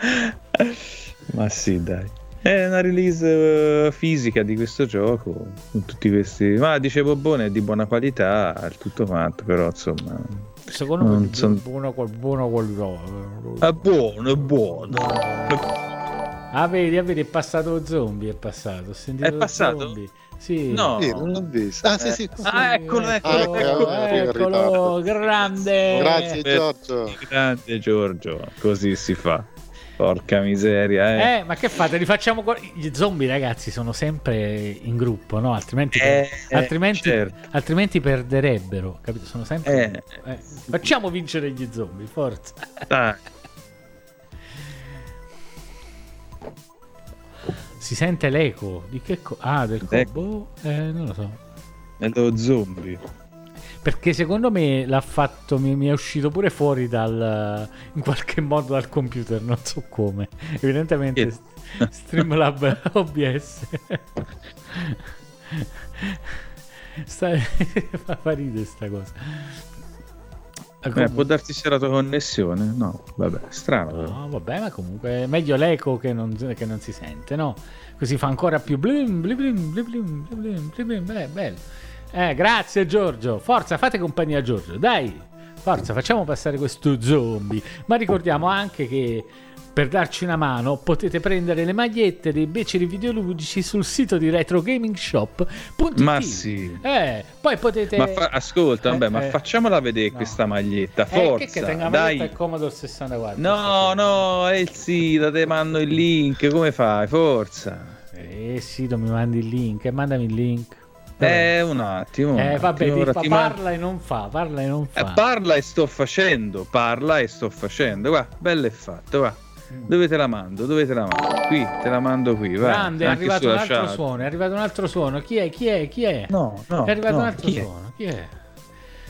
Ma sì, dai. È una release eh, fisica di questo gioco. Con tutti questi. Ma dice Bobone è di buona qualità, il tutto quanto, però insomma. Secondo me è son- buona, buona qualità. eh. È buono, è buono. Ah, vedi, ah, vedi, è passato zombie, è passato. Ho sentito È passato? zombie. Sì. No. Sì, non l'ho visto. Ah, sì, sì. Sì, Ah, eccolo, eccolo, ecco, eccolo, eccolo, ritardo. grande. Grazie Giorgio. Grande Giorgio, così si fa. Porca miseria, eh. eh. ma che fate? Li facciamo. Gli zombie, ragazzi, sono sempre in gruppo, no? Altrimenti, eh, eh, altrimenti, certo. altrimenti perderebbero, capito? Sono sempre. Eh. Eh. Facciamo vincere gli zombie, forza. Ah. si sente l'eco di che co- ah del cobo eh, non lo so dello zombie perché secondo me l'ha fatto, mi, mi è uscito pure fuori dal, in qualche modo dal computer, non so come. Evidentemente yeah. Streamlab OBS. Sta, fa ridere sta cosa. Beh, può darti c'era la connessione, no? Vabbè, strano. No, vabbè, ma comunque è meglio l'eco che non, che non si sente, no? Così fa ancora più blim blim blim blim blim blim, blim, blim, blim bello. Eh, grazie Giorgio. Forza, fate compagnia a Giorgio, dai. Forza, facciamo passare questo zombie. Ma ricordiamo anche che per darci una mano potete prendere le magliette dei beceri videoludici sul sito di Retro Gaming Shop. Ma sì. Eh, poi potete... Ma fa- ascolta, vabbè, Eh, ma eh. facciamola vedere No. questa maglietta, Eh, forza, che, che tenga dai. maglietta Commodore 64. No, no, è il sito, te mando il link, come fai? Forza. Eh sì, mi mandi il link, eh, mandami il link. Eh, un attimo. un Eh, vabbè, attimo, fa- parla e non fa, parla e non Eh, fa. parla e sto facendo, parla e sto facendo. Guarda, bello e fatto, va. Dove te la mando? Dove te la mando? Qui, te la mando qui, vai. Mm. Grande, è arrivato un altro chat. suono, è arrivato un altro suono. Chi è? Chi è? Chi è? No, no. è arrivato no, un altro chi è? suono. Chi è?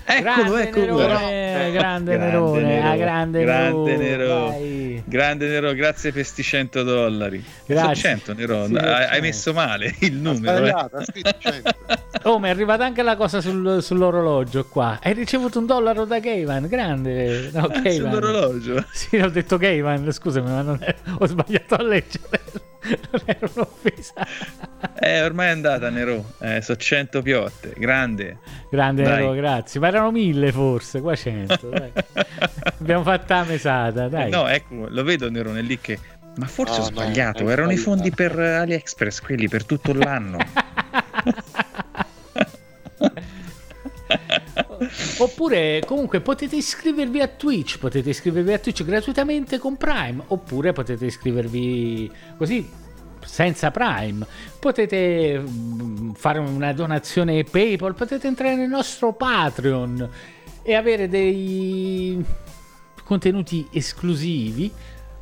Eccolo, grande eccolo. Nerone, grande Nerone, ah, grande grande Nerone. Grande Nero, grazie per sti 100 dollari. Grazie. Sono 100 Nero, Sì, hai, hai 100. messo male il numero. eh. sbagliato, ha scritto 100. Oh, ma è arrivata anche la cosa sul- sull'orologio qua. Hai ricevuto un dollaro da Gayman, grande. No, Ah, sull'orologio. Sì, ho detto Gayman, scusami, ma non è- ho sbagliato a leggere. Non era un'offesa. Eh, ormai è andata Nero, eh, so 100 piotte, grande. Grande Dai. Nero, grazie. Ma erano mille forse, qua 100. dai. Abbiamo fatta la mesata, dai. No, ecco, lo vedo Nerone lì che... Ma forse No, ho no, sbagliato, hai erano i sbagliato. fondi per AliExpress, quelli per tutto l'anno. Oppure comunque potete iscrivervi a Twitch, potete iscrivervi a Twitch gratuitamente con Prime, oppure potete iscrivervi così senza Prime. Potete mm, fare una donazione PayPal, potete entrare nel nostro Patreon e avere dei contenuti esclusivi,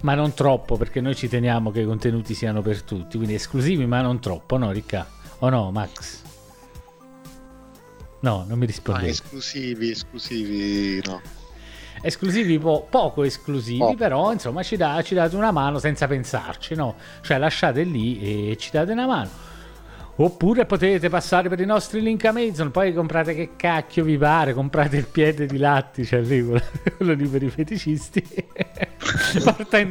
ma non troppo perché noi ci teniamo che i contenuti siano per tutti, quindi esclusivi ma non troppo, no Ricca? O no, Max? No, non mi Ah, rispondi. esclusivi, esclusivi, no. esclusivi po- poco esclusivi Poco. però insomma ci, dà- ci date una mano senza pensarci no cioè lasciate lì e ci date una mano oppure potete passare per i nostri link Amazon poi comprate che cacchio vi pare comprate il piede di latti cioè lì quello, quello lì per i feticisti in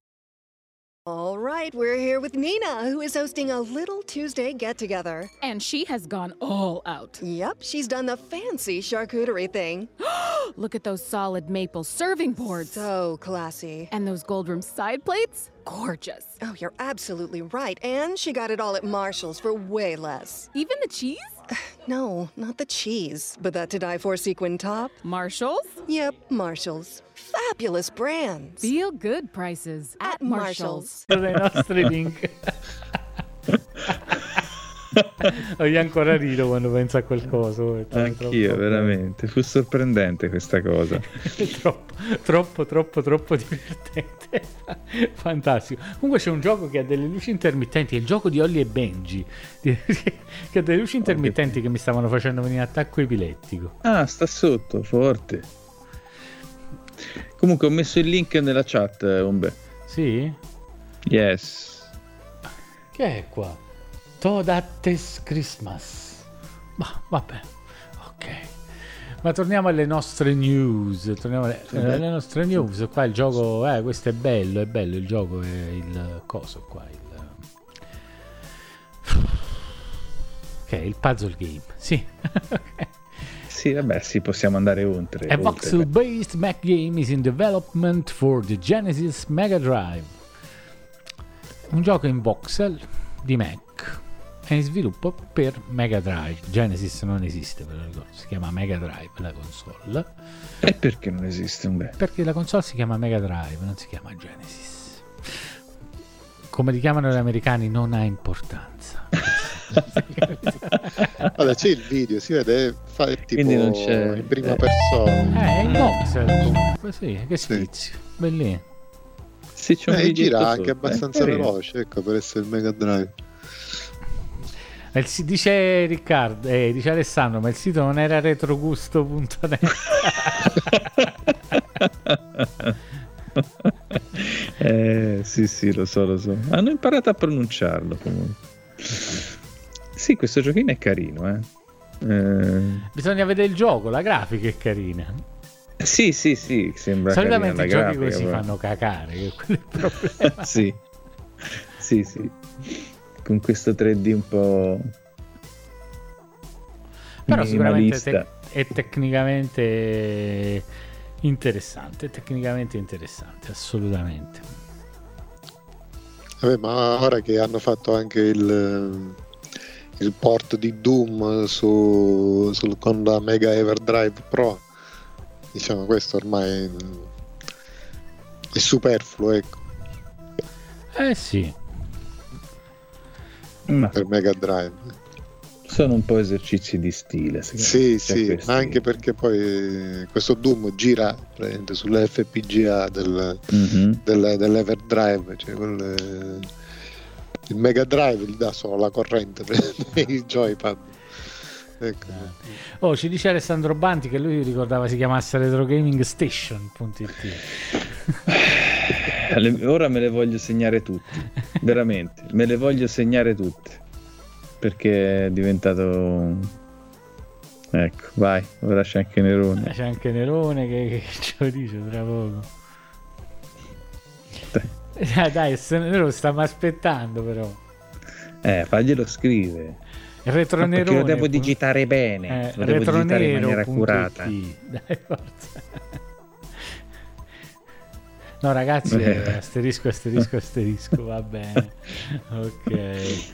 Right, we're here with Nina, who is hosting a little Tuesday get together. And she has gone all out. Yep, she's done the fancy charcuterie thing. Look at those solid maple serving boards. So classy. And those gold rim side plates? Gorgeous. Oh, you're absolutely right. And she got it all at Marshall's for way less. Even the cheese? No, not the cheese, but that to die for sequin top. Marshall's? Yep, Marshall's. Fabulous brands. Feel good prices at, At Marshall's. dai nostri link Oh, io ancora rido quando penso a quel coso è troppo- Anch'io, troppo- veramente. Fu sorprendente questa cosa. troppo, troppo, troppo, troppo divertente. Fantastico. Comunque c'è un gioco che ha delle luci intermittenti, è il gioco di Olli e Benji, che ha delle luci intermittenti che mi stavano facendo venire attacco epilettico. Ah, sta sotto, forte. Comunque ho messo il link nella chat, eh, Umbe. Sì? Yes. Che è qua? Todates Christmas. Ma vabbè, ok. Ma torniamo alle nostre news. Torniamo alle, beh. alle nostre news. Qua il gioco, eh, questo è bello, è bello il gioco, è il coso qua. Il... È il puzzle game, sì. Sì, vabbè, sì, possiamo andare oltre. A voxel-based Mac game is in development for the Genesis Mega Drive. un gioco in voxel di Mac è in sviluppo per Mega Drive. Genesis non esiste, ve lo ricordo, si chiama Mega Drive la console. E perché non esiste un beh? Perché la console si chiama Mega Drive, non si chiama Genesis. Come li chiamano gli americani non ha importanza. Vabbè, c'è il video, si vede fa, tipo Quindi non c'è- in prima persona. Eh, è in voxel comunque, sì, che sfizio. Bellino. Sì, c'è un Eh, gira sotto, anche eh, abbastanza veloce, ecco, per essere il Mega Drive. Il dice Riccardo, eh, dice Alessandro, ma il sito non era retrogusto.net. eh, sì, sì, lo so, lo so. Hanno imparato a pronunciarlo comunque. Sì, questo giochino è carino, eh. Eh, Bisogna vedere il gioco, la grafica è carina. sì, sì, sì, sembra Solitamente i giochi grafica, così però. fanno cacare, che quello è il problema. sì. sì, sì. Con questo 3D un po'... Però sicuramente minimalista. te- è tecnicamente interessante, è tecnicamente interessante, assolutamente. Vabbè, ma ora che hanno fatto anche il, il port di Doom su, sul- con la Mega Everdrive Pro, diciamo questo ormai è superfluo, ecco, Eh sì, Ma per Mega Drive. sono un po' esercizi di stile, Sì, sì, questi- ma anche perché poi eh, questo Doom gira praticamente sulle FPGA del, Mhm. del- dell'Everdrive, cioè quel, il Mega Drive gli dà solo la corrente per i joypad. Ecco. Oh, ci dice Alessandro Banti che lui ricordava si chiamasse retrogamingstation.it. Le- Ora me le voglio segnare tutte, veramente, me le voglio segnare tutte, perché è diventato... Ecco, vai, ora c'è anche Nerone. C'è anche Nerone che, che ce lo dice tra poco. Eh, dai, se- lo stiamo aspettando però. Eh, faglielo scrivere. Retro perché lo devo digitare bene, Eh, lo devo digitare in maniera accurata. Dai, forza. No, ragazzi, Eh. eh, asterisco, asterisco, asterisco, va bene. Ok.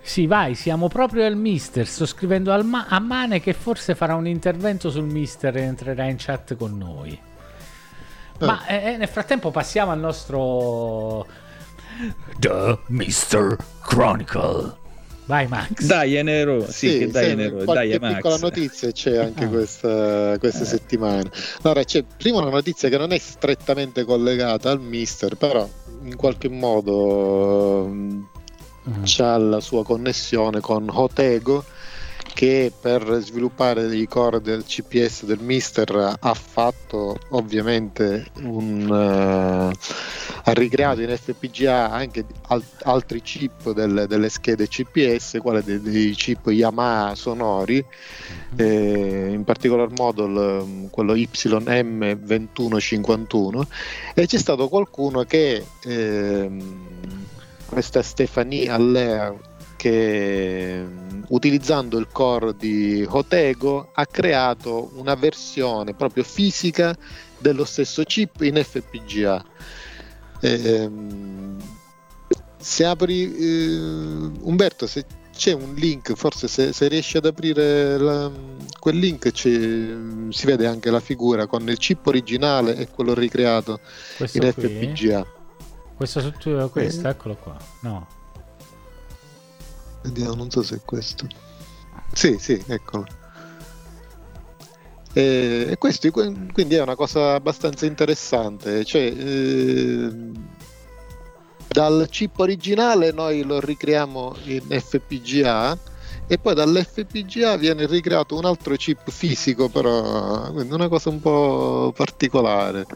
Sì, vai, siamo proprio al mister. Sto scrivendo ma- a Mane che forse farà un intervento sul mister e entrerà in chat con noi. Ma eh, nel frattempo passiamo al nostro The Mister Chronicle. Vai Max. Dai, è Nero, sì, che dai, sì, Nero, dai, Max. piccola notizia c'è anche Ah. questa, questa settimana. Allora, c'è prima una notizia che non è strettamente collegata al mister, però in qualche modo mm, c'ha la sua connessione con Hotego che per sviluppare i core del CPS del Mister ha fatto ovviamente un eh, ha ricreato in FPGA anche al- altri chip delle, delle schede CPS, quale dei, dei chip Yamaha sonori, eh, in particolar modo il- quello YM2151 e c'è stato qualcuno che ehm, questa Stefanie Aller che mh, utilizzando il core di Hotego ha creato una versione proprio fisica dello stesso chip in FPGA. Ehm, se apri eh, Umberto, se c'è un link, forse se, se riesci ad aprire la- quel link si vede anche la figura con il chip originale e quello ricreato Questo in qui? FPGA. Questo sotto questo, Eh. eccolo qua. No. Vediamo, non so se è questo. Sì, sì, eccolo. E, e questo quindi è una cosa abbastanza interessante. Cioè, eh, dal chip originale noi lo ricreiamo in FPGA e poi dall'FPGA viene ricreato un altro chip fisico, però quindi una cosa un po' particolare.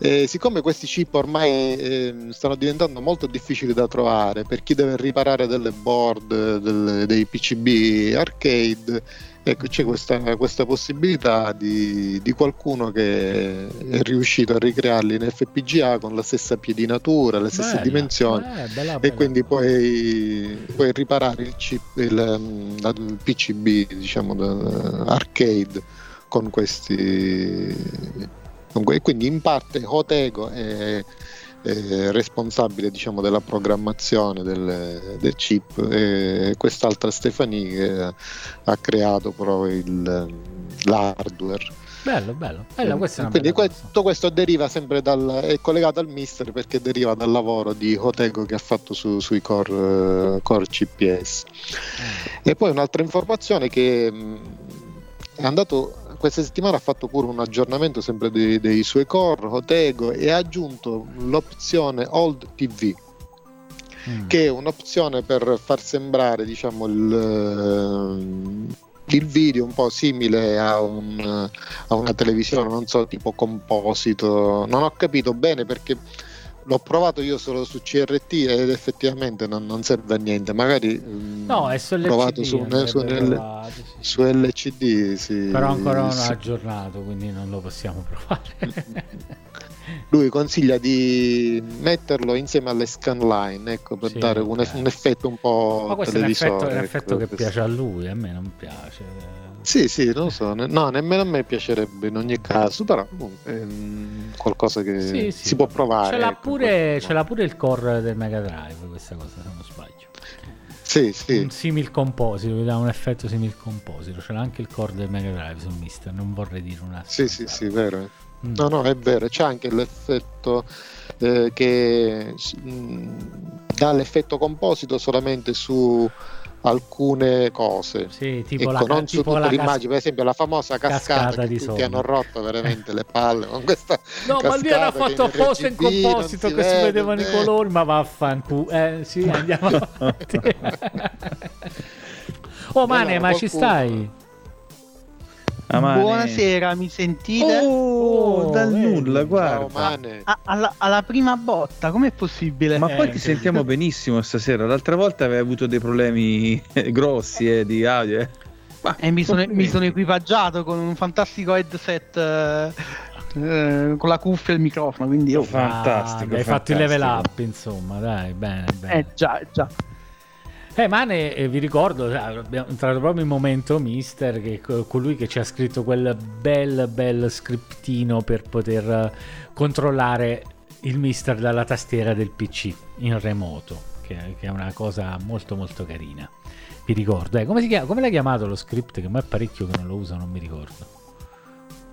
E siccome questi chip ormai eh, stanno diventando molto difficili da trovare per chi deve riparare delle board, delle- dei PCB arcade, ecco c'è questa, questa possibilità di, di qualcuno che è riuscito a ricrearli in FPGA con la stessa piedinatura, le stesse Bella. dimensioni Eh, bella, e bella. quindi puoi, puoi riparare il, chip, il, il PCB diciamo arcade con questi E quindi in parte Hotego è, è responsabile diciamo, della programmazione del, del chip e quest'altra Stefani che ha creato proprio il, l'hardware. Bello, bello. bello Quindi tutto questo deriva sempre dal, è collegato al mister perché deriva dal lavoro di Hotego che ha fatto su, sui core, core CPS. Mm. E poi un'altra informazione che è andato questa settimana ha fatto pure un aggiornamento sempre dei, dei suoi core Hotego e ha aggiunto l'opzione Old TV mm. che è un'opzione per far sembrare diciamo il il video un po' simile a, un, a, una televisione, non so, tipo composito. Non ho capito bene perché l'ho provato io solo su CRT ed effettivamente non, non serve a niente. Magari mm, no, è su LCD, provato su, su, provato, sì. su LCD. Sì, Però ancora non sì. aggiornato, quindi non lo possiamo provare. lui consiglia di metterlo insieme alle scanline ecco, per sì, dare un, un, effetto un po' ma questo televisore. è un effetto, ecco, un effetto che piace a lui, a me non piace. Sì, sì, non so, no, nemmeno a me piacerebbe in ogni caso, però è qualcosa che sì, sì, si può provare. Ce l'ha, ecco, pure, ce l'ha pure il core del Mega Drive, questa cosa, se non sbaglio. Sì, sì. Un simil composito, mi dà un effetto simil composito. Ce l'ha anche il core del Mega Drive su Mister, non vorrei dire una Sì, sì, sì, vero. Mm. No, no, è vero, c'è anche l'effetto eh, che mh, mm, dà l'effetto composito solamente su alcune cose. Sì, tipo ecco, la, non tipo su tutte la l'immagine, per esempio la famosa cascata, cascata che di tutti sonno. hanno rotto veramente le palle con questa No, ma lì era fatto apposta in composito che si vedevano i colori, ma vaffanculo. Eh, sì, andiamo avanti. oh, Mane, ma ci stai? Amane. Buonasera, mi sentite? Oh, oh dal nulla, guarda. A, alla, alla, prima botta, com'è possibile? Ma eh, poi ti sentiamo benissimo stasera. L'altra volta avevi avuto dei problemi grossi eh, di audio. Eh. Ma, e mi sono, mi sono, equipaggiato con un fantastico headset. Eh, eh con la cuffia e il microfono quindi oh, fantastico ah, hai fantastico. fatto il level up insomma dai bene bene eh già già eh, Mane, eh, vi ricordo, abbiamo entrato proprio in momento Mister, che colui che ci ha scritto quel bel bel scriptino per poter eh, controllare il Mister dalla tastiera del PC in remoto, che, che è una cosa molto molto carina. Vi ricordo, eh, come, chiama, come l'hai chiamato lo script? Che ma è parecchio che non lo uso, non mi ricordo.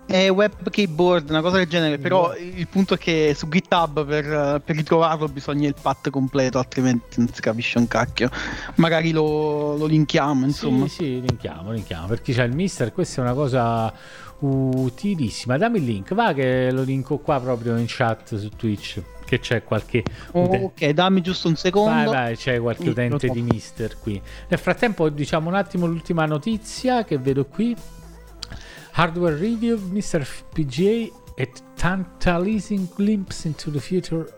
È web keyboard, una cosa del genere, però mm. il punto è che su GitHub per, per, ritrovarlo bisogna il path completo, altrimenti non si capisce un cacchio. Magari lo, lo linkiamo, insomma. Sì, sì, linkiamo, linkiamo. Per chi c'ha il mister, questa è una cosa utilissima. Dammi il link, va che lo linko qua proprio in chat su Twitch. Che c'è qualche. ok, dammi giusto un secondo. Vai, vai, c'è qualche utente di Mister qui. Nel frattempo, diciamo un attimo l'ultima notizia che vedo qui. Hardware Review, Mr. PGA, a tantalizing glimpse into the future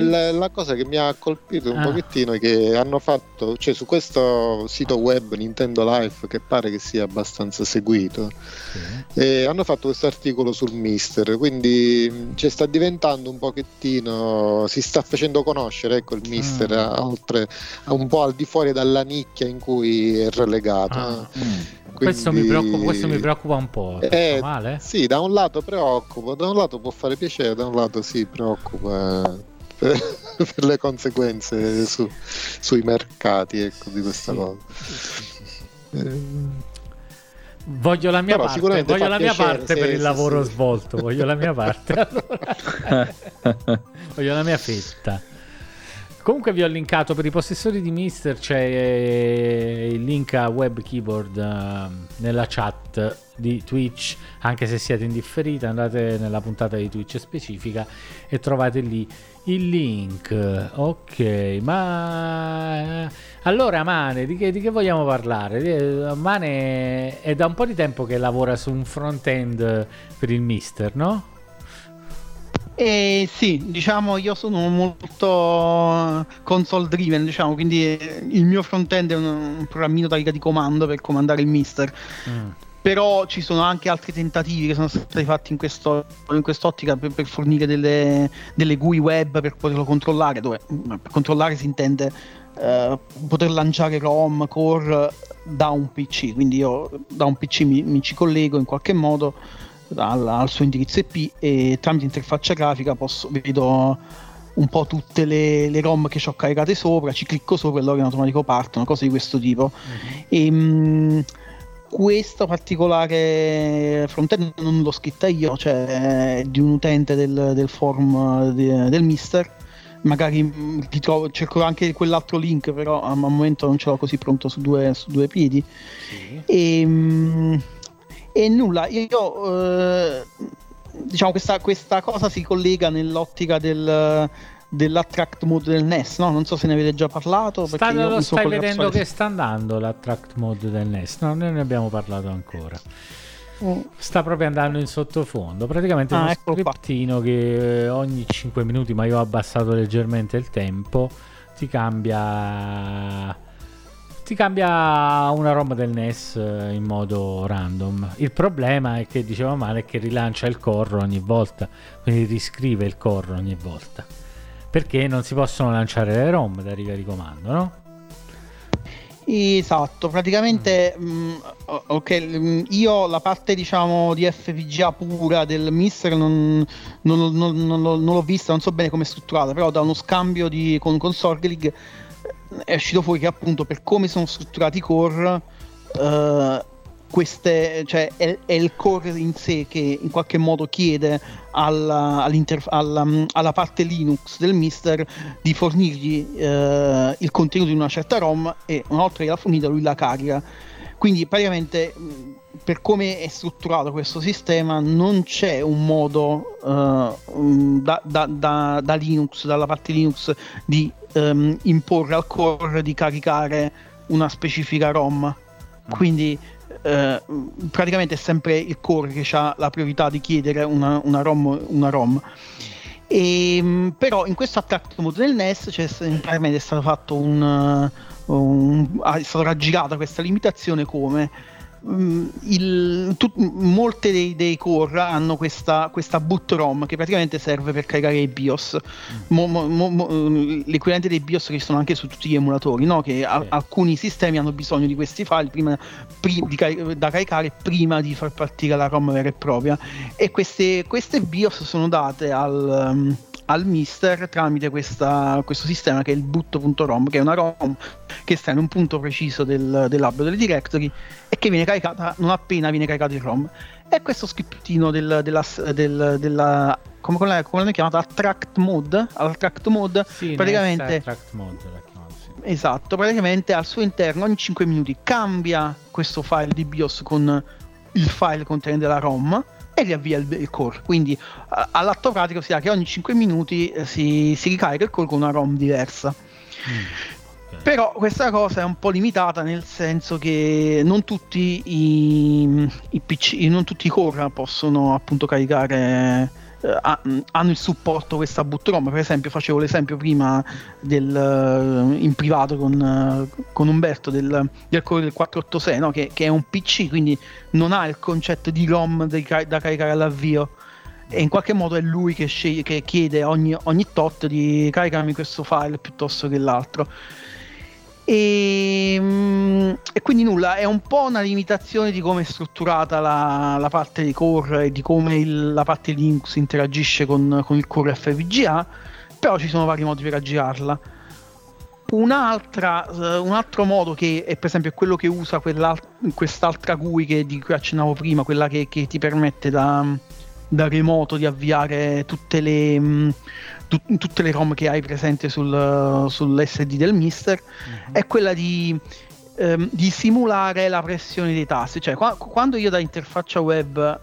No, la, la, cosa che mi ha colpito un ah. pochettino è che hanno fatto, cioè su questo sito web Nintendo Life che pare che sia abbastanza seguito, sì. hanno fatto questo articolo sul Mister, quindi cioè, sta diventando un pochettino, si sta facendo conoscere ecco, il Mister ah. oltre, un po' al di fuori dalla nicchia in cui è relegato. Ah. Mm. Quindi... Questo, mi preoccupa, questo, mi preoccupa, un po'. Eh, male? Sì, da un lato preoccupa, da un lato può fare piacere, da un lato sì, preoccupa per, per le conseguenze su, sui mercati ecco, di questa sì. cosa. Eh, Voglio la mia Però parte, voglio la mia parte per il lavoro sì. svolto, voglio la mia parte. Allora. voglio la mia fetta. Comunque vi ho linkato per i possessori di Mister c'è eh, il link a web keyboard nella chat di Twitch, anche se siete indifferiti, andate nella puntata di Twitch specifica e trovate lì il link. Ok, ma allora Mane, di che, di che vogliamo parlare? Mane è da un po' di tempo che lavora su un front-end per il Mister, no? Eh, sì, diciamo io sono molto console driven, diciamo, quindi il mio front-end è un, un programmino da riga di comando per comandare il mister. Mm. Però ci sono anche altri tentativi che sono stati fatti in, questo, in quest'ottica per, per fornire delle, delle, GUI web per poterlo controllare, dove per controllare si intende eh, poter lanciare ROM, core da un PC, quindi io da un PC mi, mi ci collego in qualche modo al, al suo indirizzo IP e tramite interfaccia grafica posso, vedo un po' tutte le, le ROM che ci ho caricate sopra, ci clicco sopra e loro in automatico partono, cose di questo tipo. Mm-hmm. E, mh, questa particolare frontend non l'ho scritta io, cioè è di un utente del, del forum de, del Mister. Magari trovo, cerco anche quell'altro link, però al momento non ce l'ho così pronto su due, su due piedi. Sì. E, e, nulla, io eh, diciamo questa, questa cosa si collega nell'ottica del dell'attract mode del NES, no? Non so se ne avete già parlato. Sta, lo stai vedendo che sta andando l'attract mode del NES, no? Noi ne abbiamo parlato ancora. Mm. Sta proprio andando in sottofondo. Praticamente ah, uno scriptino che eh, ogni 5 minuti, ma io ho abbassato leggermente il tempo, ti cambia ti cambia una ROM del NES eh, in modo random. Il problema è che diceva male che rilancia il core ogni volta, quindi riscrive il core ogni volta perché non si possono lanciare le ROM da riga di comando, no? Esatto, praticamente mm. mh, mm, ok, mm, io la parte diciamo di FVGA pura del Mister non, non, non, non, l'ho vista, non so bene come è strutturata, però da uno scambio di, con, con Sorgelig eh, è uscito fuori che appunto per come sono strutturati i core eh, queste, cioè è, è, il core in sé che in qualche modo chiede alla, alla, alla parte Linux del Mister di fornirgli eh, il contenuto di una certa ROM e una volta che l'ha fornita lui la carica. Quindi praticamente per come è strutturato questo sistema non c'è un modo uh, da, da, da, da, Linux, dalla parte Linux di um, imporre al core di caricare una specifica ROM. Quindi eh, praticamente è sempre il core che ha la priorità di chiedere una, una ROM. Una ROM. E, ehm, però in questo attacco mode del NES cioè, è stato fatto un, un, è stata raggirata questa limitazione come il, tu, molte dei, dei, core hanno questa, questa boot ROM che praticamente serve per caricare i BIOS. Mo, mo, mo, l'equivalente dei BIOS che sono anche su tutti gli emulatori, no? che a, alcuni sistemi hanno bisogno di questi file prima, pri, di, da caricare prima di far partire la ROM vera e propria. E queste, queste BIOS sono date al. Um, al mister tramite questa, questo sistema che è il boot.rom, che è una ROM che sta in un punto preciso del, dell'albero delle directory e che viene caricata non appena viene caricato il ROM. E questo scriptino del, della, del, della come, come l'hanno chiamata? Attract mode, attract mode? Sì, praticamente attract mode, esatto, praticamente al suo interno ogni 5 minuti cambia questo file di BIOS con il file contenente la ROM e riavvia il, il core. Quindi a, all'atto pratico si ha che ogni 5 minuti eh, si, si, ricarica il core con una ROM diversa. Mm. Però questa cosa è un po' limitata nel senso che non tutti i, i PC, non tutti i core possono appunto caricare eh, hanno il supporto questa bootrom per esempio facevo l'esempio prima del, eh, in privato con, eh, con Umberto del, del Core del 486 no? che, che, è un PC quindi non ha il concetto di ROM da caricare all'avvio. E in qualche modo è lui che, sceglie, che chiede ogni, ogni tot di caricarmi questo file piuttosto che l'altro e, mm, e, quindi nulla, è un po' una limitazione di come è strutturata la, la parte di core e di come il, la parte Linux interagisce con, con, il core FVGA, però ci sono vari modi per aggirarla. Uh, un altro modo che è per esempio quello che usa quest'altra GUI che, di cui accennavo prima, quella che, che ti permette da, da, remoto di avviare tutte le... Mh, mm, tu- tutte le ROM che hai presente sul, sull'SD del Mister, mm-hmm. è quella di, ehm, di, simulare la pressione dei tasti. Cioè, qua- quando io da interfaccia web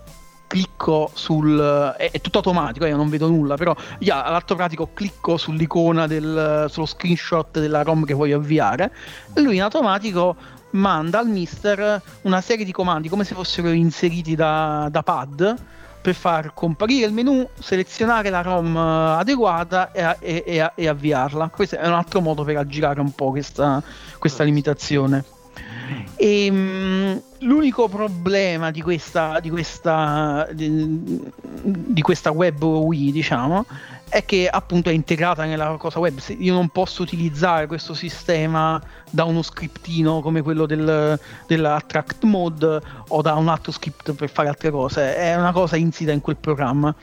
clicco sul è, è, tutto automatico, io non vedo nulla, però io all'atto pratico clicco sull'icona del sullo screenshot della ROM che voglio avviare, e lui in automatico manda al mister una serie di comandi come se fossero inseriti da, da pad per far comparire il menu, selezionare la ROM eh, adeguata e, e, e, e avviarla. Questo è un altro modo per aggirare un po' questa, questa limitazione. E, um, l'unico problema di questa, di questa, di, di questa web UI, diciamo, è che appunto è integrata nella cosa web. Io non posso utilizzare questo sistema da uno scriptino come quello del, dell'attract mode o da un altro script per fare altre cose, è una cosa insita in quel programma.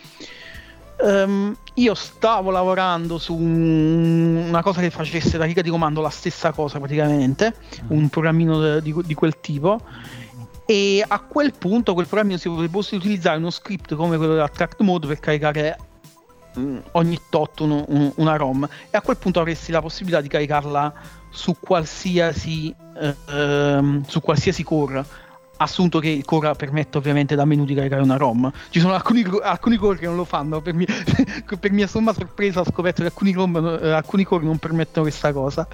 Um, io stavo lavorando su un, una cosa che facesse da riga di comando la stessa cosa praticamente, un programmino di, di quel tipo e a quel punto quel programmino si potrebbe utilizzare uno script come quello dell'attract mode per caricare Mm, ogni tot un, un, una ROM. E a quel punto avresti la possibilità di caricarla su qualsiasi, eh, ehm, su qualsiasi core. Assunto che il core permette ovviamente da menu di caricare una ROM. Ci sono alcuni, alcuni core che non lo fanno per, mia, per mia somma sorpresa ho scoperto che alcuni, ROM, eh, alcuni core non permettono questa cosa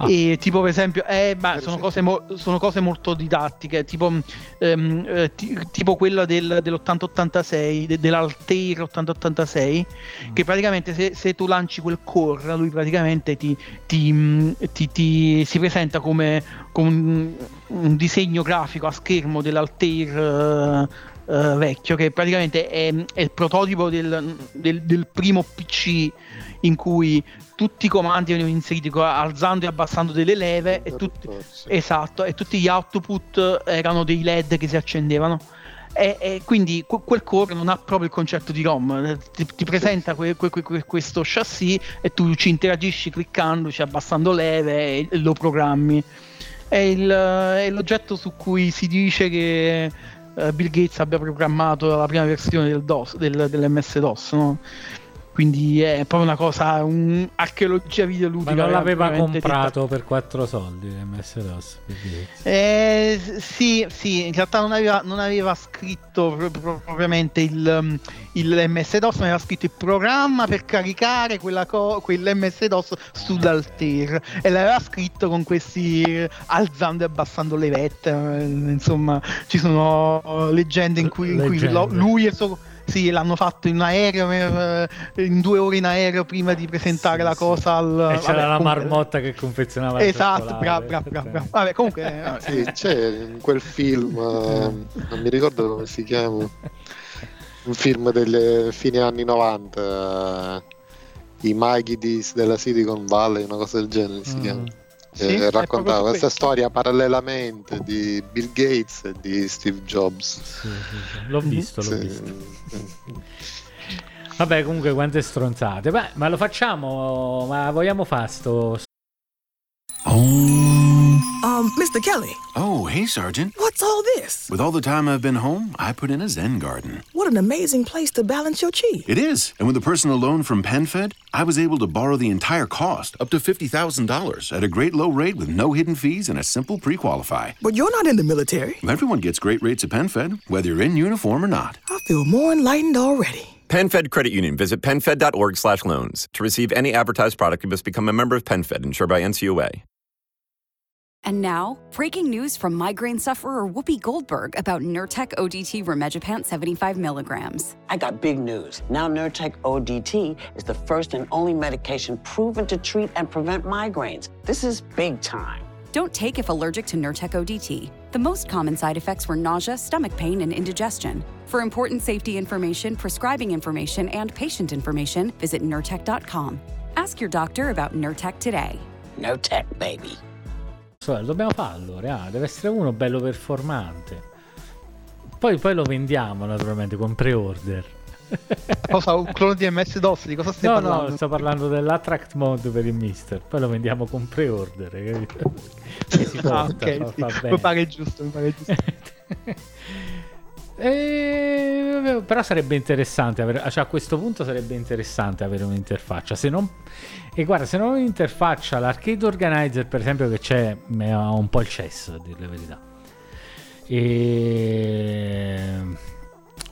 Ah. E tipo per esempio, eh, ma sono, cose mo- sono cose molto didattiche, tipo, ehm, eh, t- tipo quella del, dell'8086, de- dell'Altair 8086, mm. che praticamente se, se, tu lanci quel core, lui praticamente ti, ti, mm, ti, ti si presenta come, come un, un, disegno grafico a schermo dell'Altair. Uh, vecchio che praticamente è, è il prototipo del, del, del, primo PC in cui tutti i comandi venivano inseriti alzando e abbassando delle leve e, tutti, esatto, e tutti gli output erano dei led che si accendevano. E, e quindi quel core non ha proprio il concetto di ROM. Ti, ti presenta que, que, que, questo chassis e tu ci interagisci cliccandoci abbassando leve e lo programmi. È, il, è l'oggetto su cui si dice che uh, Bill Gates abbia programmato la prima versione del DOS, del, dell'MS DOS no? Quindi è proprio una cosa, un'archeologia videoludica. Ma non l'aveva comprato per 4 soldi l'MS DOS? Eh, sì, sì, in realtà non aveva, non aveva scritto propriamente il, il MS DOS, ma aveva scritto il programma per caricare quella co- quell'MS DOS sull'Altair e l'aveva scritto con questi alzando e abbassando le vette, eh, insomma ci sono leggende in cui, in cui lui e suo sì, l'hanno fatto in aereo, eh, in due ore in aereo prima di presentare sì, la cosa al... E c'era vabbè, la comunque... marmotta che confezionava Esatto, bravo, bravo, bravo. Vabbè, comunque... Eh, sì, c'è in quel film, eh, non mi ricordo come si chiama, un film delle fine anni 90, i maghi di, della Silicon Valley, una cosa del genere si mm. chiama sì, eh, raccontava questa questo. storia parallelamente di Bill Gates e di Steve Jobs. Sì, sì, l'ho visto, l'ho visto. Vabbè, comunque quante stronzate. Beh, ma lo facciamo, ma vogliamo fare sto... Oh. Um, Mr. Kelly. Oh, hey, Sergeant. What's all this? With all the time I've been home, I put in a Zen garden. What an amazing place to balance your chi. It is. And with a personal loan from PenFed, I was able to borrow the entire cost, up to $50,000, at a great low rate with no hidden fees and a simple pre qualify. But you're not in the military. Everyone gets great rates at PenFed, whether you're in uniform or not. I feel more enlightened already. PenFed Credit Union. Visit PenFed.org slash loans. To receive any advertised product, you must become a member of PenFed, insured by NCUA. And now, breaking news from migraine sufferer Whoopi Goldberg about Nurtec ODT Rimegepant 75 milligrams. I got big news. Now, Nurtec ODT is the first and only medication proven to treat and prevent migraines. This is big time. Don't take if allergic to Nurtec ODT. The most common side effects were nausea, stomach pain, and indigestion. For important safety information, prescribing information, and patient information, visit Nurtec.com. Ask your doctor about Nurtec today. Nurtec, baby. So, dobbiamo farlo, ah, deve essere uno bello performante. Poi, poi lo vendiamo naturalmente con pre-order. Cosa, un clone di MS-DOS? Di cosa stai no, parlando? No, sto parlando dell'attract mode per il mister. Poi lo vendiamo con pre-order. Che si porta, ah, ok, fa, sì. mi pare giusto, mi pare giusto. Eh, però sarebbe interessante avere, cioè a questo punto sarebbe interessante avere un'interfaccia. Se non, e guarda, se non un'interfaccia, l'arcade organizer, per esempio, che c'è, ha un po' il cesso, a dire la verità. E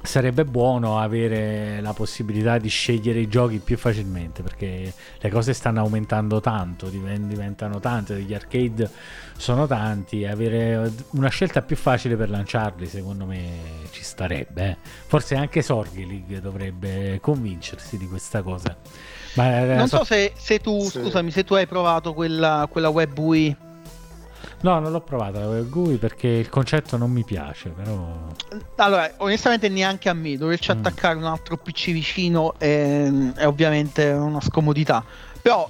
sarebbe buono avere la possibilità di scegliere i giochi più facilmente perché le cose stanno aumentando tanto, diventano tante, gli arcade sono tanti, avere una scelta più facile per lanciarli secondo me ci starebbe. Eh. Forse anche Sorghi League dovrebbe convincersi di questa cosa. Ma, eh, non so, so se, se, tu, sì. scusami, se tu hai provato quella, quella web Wii No, non l'ho provata la WebGUI perché il concetto non mi piace, però... Allora, onestamente neanche a me, doverci mm. attaccare un altro PC vicino è, è ovviamente una scomodità. Però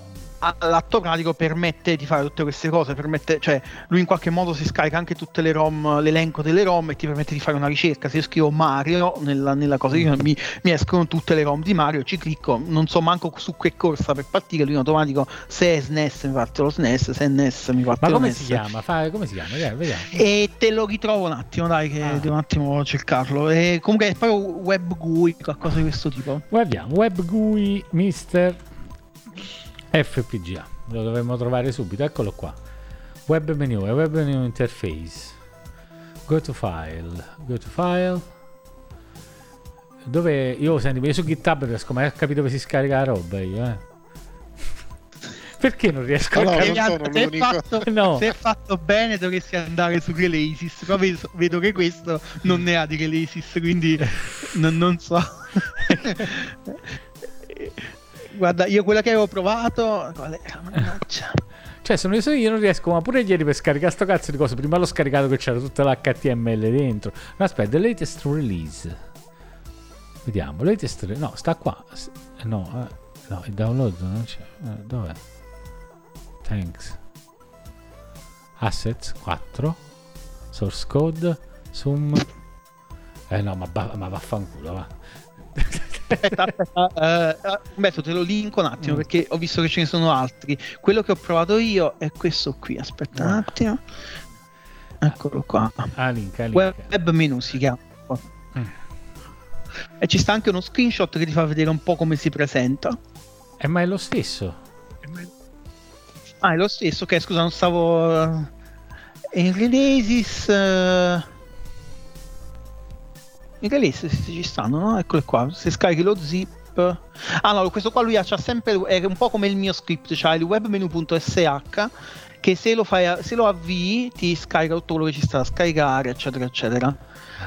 all'atto pratico permette di fare tutte queste cose, permette, cioè lui in qualche modo si scarica anche tutte le ROM, l'elenco delle ROM e ti permette di fare una ricerca. Se io scrivo Mario nella, nella cosa, io, mi, mi, escono tutte le ROM di Mario, ci clicco, non so manco su che corsa per partire, lui in automatico se è SNES mi parte lo SNES, se è NES mi parte Ma come NES. si chiama? Fa, come si chiama? Vediamo, vediamo. E te lo ritrovo un attimo, dai, che ah. devo un attimo cercarlo. E comunque è proprio WebGUI, qualcosa di questo tipo. Guardiamo, WebGUI Mister FPGA lo dovremmo trovare subito eccolo qua. Web menu e web menu interface. Go to file go to file. Dove io senti io su github riesco mai a capire dove si scarica la roba io eh. Perché non riesco no, a capire? Se, è fatto, no. se è fatto bene dovresti andare su Relasis, però vedo, vedo, che questo non ne ha di Relasis, quindi non, non so. Guarda, io quella che avevo provato. Qual era? Mannaggia. Cioè, se non so io non riesco, ma pure ieri per scaricare sto cazzo di cose. Prima l'ho scaricato che c'era tutta l'HTML dentro. No, aspetta, the latest release. Vediamo, latest release. No, sta qua. No, eh, no, il download non c'è. Eh, dov'è? Thanks. Assets 4. Source code. Sum. Eh no, ma, ba- ma vaffanculo, va aspetta, aspetta. Uh, Umberto, te lo linko un attimo mm. perché ho visto che ce ne sono altri. Quello che ho provato io è questo qui. Aspetta un attimo. Eccolo qua. Ah, link, link. Web menu si chiama. Mm. E ci sta anche uno screenshot che ti fa vedere un po' come si presenta. Eh, ma è lo stesso. Ah, è lo stesso. Ok, scusa, non stavo. In releases. Uh in release ci stanno, no? Eccole qua. Se scarichi lo zip. Ah no, questo qua lui ha sempre. È un po' come il mio script, c'ha il webmenu.sh che se lo, fai, se lo avvii ti scarica tutto quello che ci sta da scaricare, eccetera, eccetera.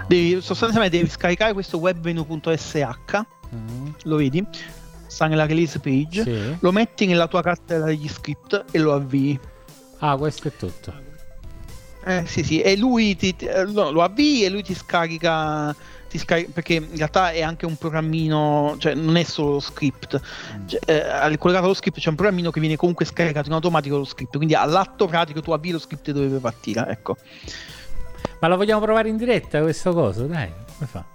Devi, sostanzialmente devi scaricare questo webmenu.sh, mm. lo vedi? Sta nella release page, sì. lo metti nella tua cartella degli script e lo avvii. Ah, questo è tutto. Eh sì, sì, e lui ti, no, lo avvii e lui ti scarica Scarica, perché in realtà è anche un programmino, cioè non è solo lo script, mm. cioè, eh, collegato allo script c'è un programmino che viene comunque scaricato in automatico lo script, quindi all'atto pratico tu avvii lo script dove partire, ecco. Ma lo vogliamo provare in diretta questo coso? Dai, come fa?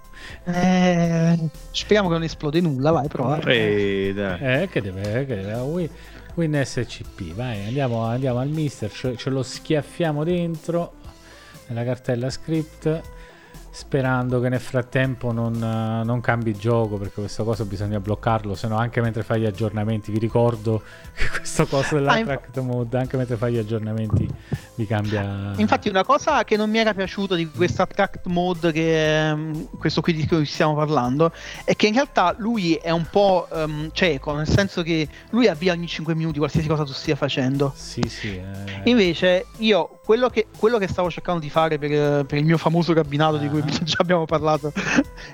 Eh, speriamo che non esplode nulla, vai, prova. Eh, dai. eh che deve, che deve. Win SCP, vai, andiamo, andiamo al mister, ce, ce lo schiaffiamo dentro nella cartella script sperando che nel frattempo non, non, cambi gioco perché questa cosa bisogna bloccarlo se no anche mentre fai gli aggiornamenti vi ricordo che questo coso dell'attract mode anche mentre fai gli aggiornamenti vi cambia infatti una cosa che non mi era piaciuta di questo attract mode che um, questo qui di cui stiamo parlando è che in realtà lui è un po' um, cieco nel senso che lui avvia ogni 5 minuti qualsiasi cosa tu stia facendo sì sì eh... invece io quello che, quello che, stavo cercando di fare per, per il mio famoso cabinato ah. di cui già abbiamo parlato,